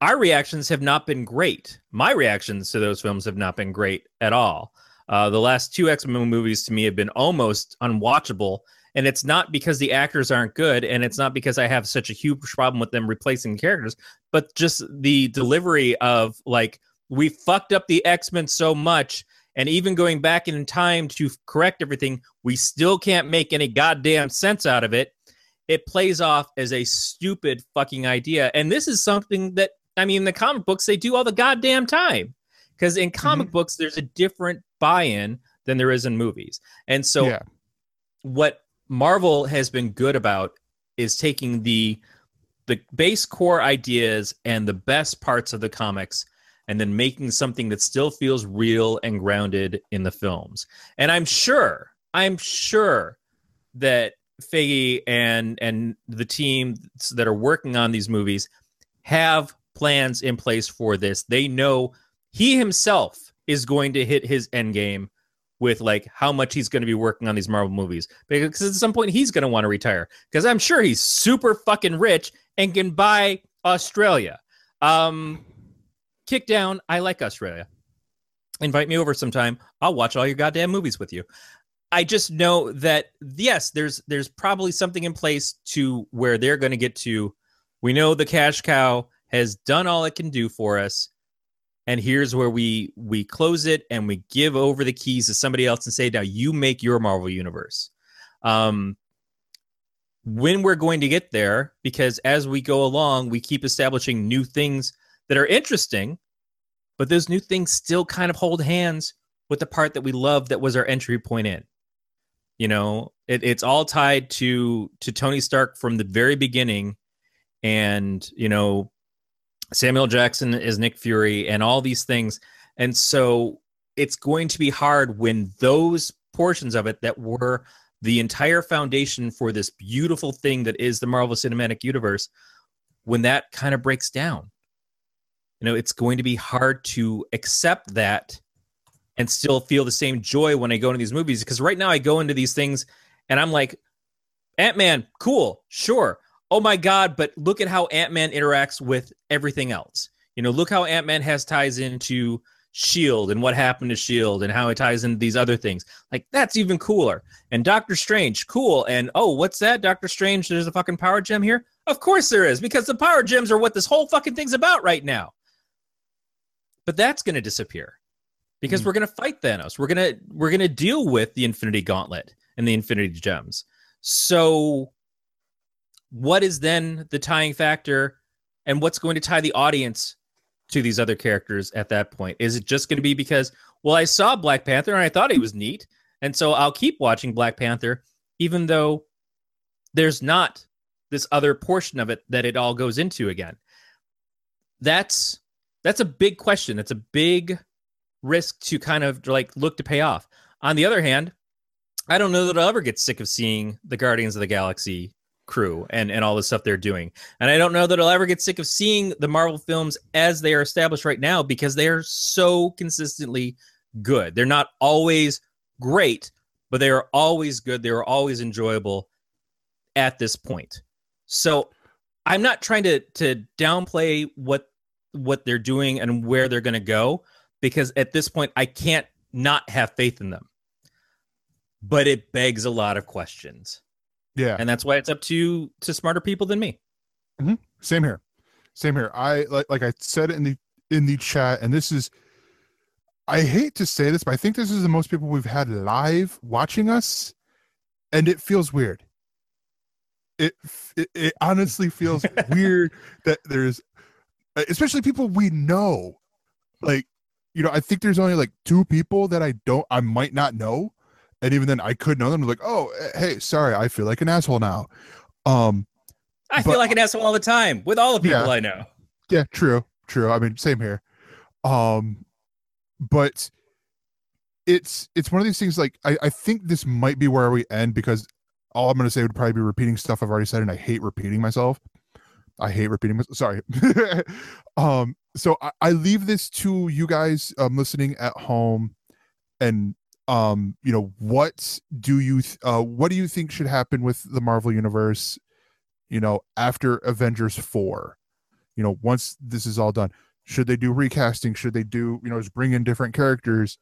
Our reactions have not been great. My reactions to those films have not been great at all. Uh, the last two X Men movies to me have been almost unwatchable, and it's not because the actors aren't good, and it's not because I have such a huge problem with them replacing characters, but just the delivery of like we fucked up the X Men so much and even going back in time to correct everything, we still can't make any goddamn sense out of it. It plays off as a stupid fucking idea. And this is something that, I mean, the comic books, they do all the goddamn time. Because in comic mm-hmm. books, there's a different buy in than there is in movies. And so, yeah. what Marvel has been good about is taking the the base core ideas and the best parts of the comics and then making something that still feels real and grounded in the films. And I'm sure, I'm sure that Feige and and the team that are working on these movies have plans in place for this. They know he himself is going to hit his end game with like how much he's going to be working on these Marvel movies because at some point he's going to want to retire because I'm sure he's super fucking rich and can buy Australia. Um, kick down. I like Australia. Invite me over sometime. I'll watch all your goddamn movies with you. I just know that yes, there's there's probably something in place to where they're going to get to. We know the cash cow has done all it can do for us, and here's where we we close it and we give over the keys to somebody else and say, now you make your Marvel universe. Um, when we're going to get there, because as we go along, we keep establishing new things that are interesting, but those new things still kind of hold hands with the part that we love that was our entry point in. You know, it, it's all tied to to Tony Stark from the very beginning, and you know, Samuel Jackson is Nick Fury, and all these things, and so it's going to be hard when those portions of it that were the entire foundation for this beautiful thing that is the Marvel Cinematic Universe, when that kind of breaks down you know it's going to be hard to accept that and still feel the same joy when I go into these movies. Because right now I go into these things and I'm like Ant-Man cool sure oh my god but look at how Ant-Man interacts with everything else. You know look how Ant-Man has ties into shield and what happened to shield and how it ties into these other things. Like that's even cooler. And Doctor Strange cool. And oh what's that? Doctor Strange there's a fucking power gem here? Of course there is because the power gems are what this whole fucking thing's about right now. But that's going to disappear because mm. we're going to fight Thanos. We're going to we're going to deal with the Infinity Gauntlet and the Infinity Gems. So what is then the tying factor and what's going to tie the audience to these other characters at that point? Is it just going to be because, well, I saw Black Panther and I thought he was neat, and so I'll keep watching Black Panther, even though there's not this other portion of it that it all goes into again. That's that's a big question. That's a big risk to kind of like look to pay off. On the other hand, I don't know that I'll ever get sick of seeing the Guardians of the Galaxy crew and, and all the stuff they're doing. And I don't know that I'll ever get sick of seeing the Marvel films as they are established right now because they are so consistently good. They're not always great, but they are always good. They are always enjoyable at this point. So I'm not trying to to downplay what what they're doing and where they're going to go because at this point I can't not have faith in them. But it begs a lot of questions. Yeah. And that's why it's up to you to smarter people than me. Mm-hmm. Same here. Same here. I like like I said in the in the chat, and this is I hate to say this, but I think this is the most people we've had live watching us, and it feels weird. It it, it honestly feels [laughs] weird that there's especially people we know. Like, you know, I think there's only like two people that I don't I might not know. And even then I could know them like, oh hey, sorry, I feel like an asshole now. Um I But- feel like an asshole all the time with all the people Yeah. I know. Yeah, true, true. I mean, same here. Um, but it's it's one of these things. Like, I I think this might be where we end because all I'm going to say would probably be repeating stuff I've already said, and I hate repeating myself. I hate repeating myself. Sorry. [laughs] um, so I, I leave this to you guys um listening at home, and um, you know, what do you th- uh what do you think should happen with the Marvel universe? You know, after Avengers four? You know once this is all done should they do recasting? Should they do you know just bring in different characters?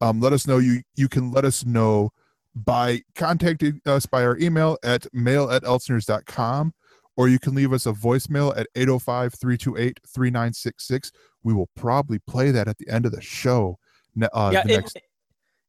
Um let us know. You you can let us know by contacting us by our email at mail at elsenerds.com or you can leave us a voicemail at 805-328-3966 we will probably play that at the end of the show uh, yeah, the in, next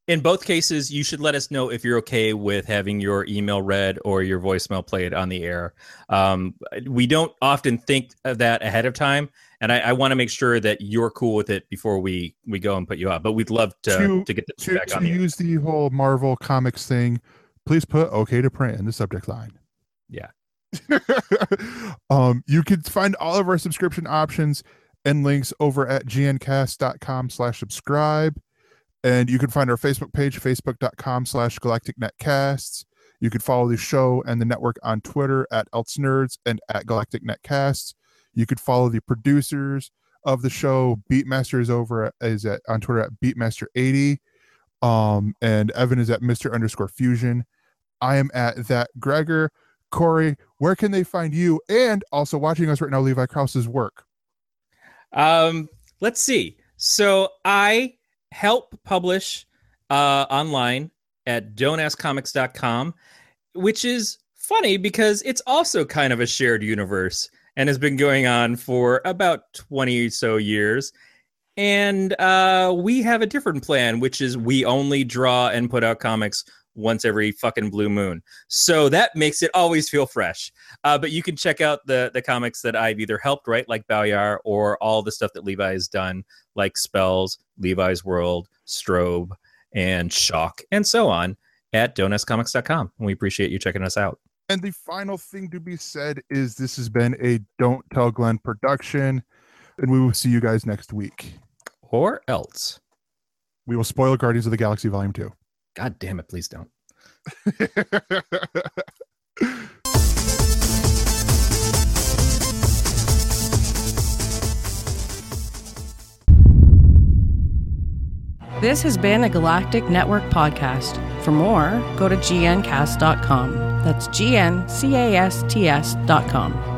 in both cases, you should let us know if you're okay with having your email read or your voicemail played on the air. Um, we don't often think of that ahead of time, and I, I want to make sure that you're cool with it before we we go and put you up. But we'd love to To- to get this to, back to on the use the whole marvel comics thing please put okay to print in the subject line Yeah. [laughs] um, you can find all of our subscription options and links over at gncast.com slash subscribe. And you can find our Facebook page, facebook.com slash galactic netcasts. You can follow the show and the network on Twitter at elsenerds and at Galactic Netcasts. You could follow the producers of the show. Beatmaster is over at, is at on Twitter at Beatmaster80. Um, and Evan is at Mr. underscore fusion. I am at that Gregor. Corey, where can they find you? And also watching us right now, Levi Krause's work. Um, let's see. So I help publish uh, online at don'taskcomics.com, which is funny because it's also kind of a shared universe and has been going on for about 20 or so years. And uh, we have a different plan, which is we only draw and put out comics once every fucking blue moon. So that makes it always feel fresh. Uh, but you can check out the the comics that I've either helped write, like Balyar, or all the stuff that Levi has done, like Spells, Levi's World, Strobe, and Shock, and so on at donuscomics.com. And we appreciate you checking us out. And the final thing to be said is this has been a Don't Tell Glenn production. And we will see you guys next week. Or else. We will spoil Guardians of the Galaxy Volume 2. God damn it, please don't. [laughs] This has been a Galactic Netcast podcast. For more, go to gncast.com. That's G N C A S T S.com.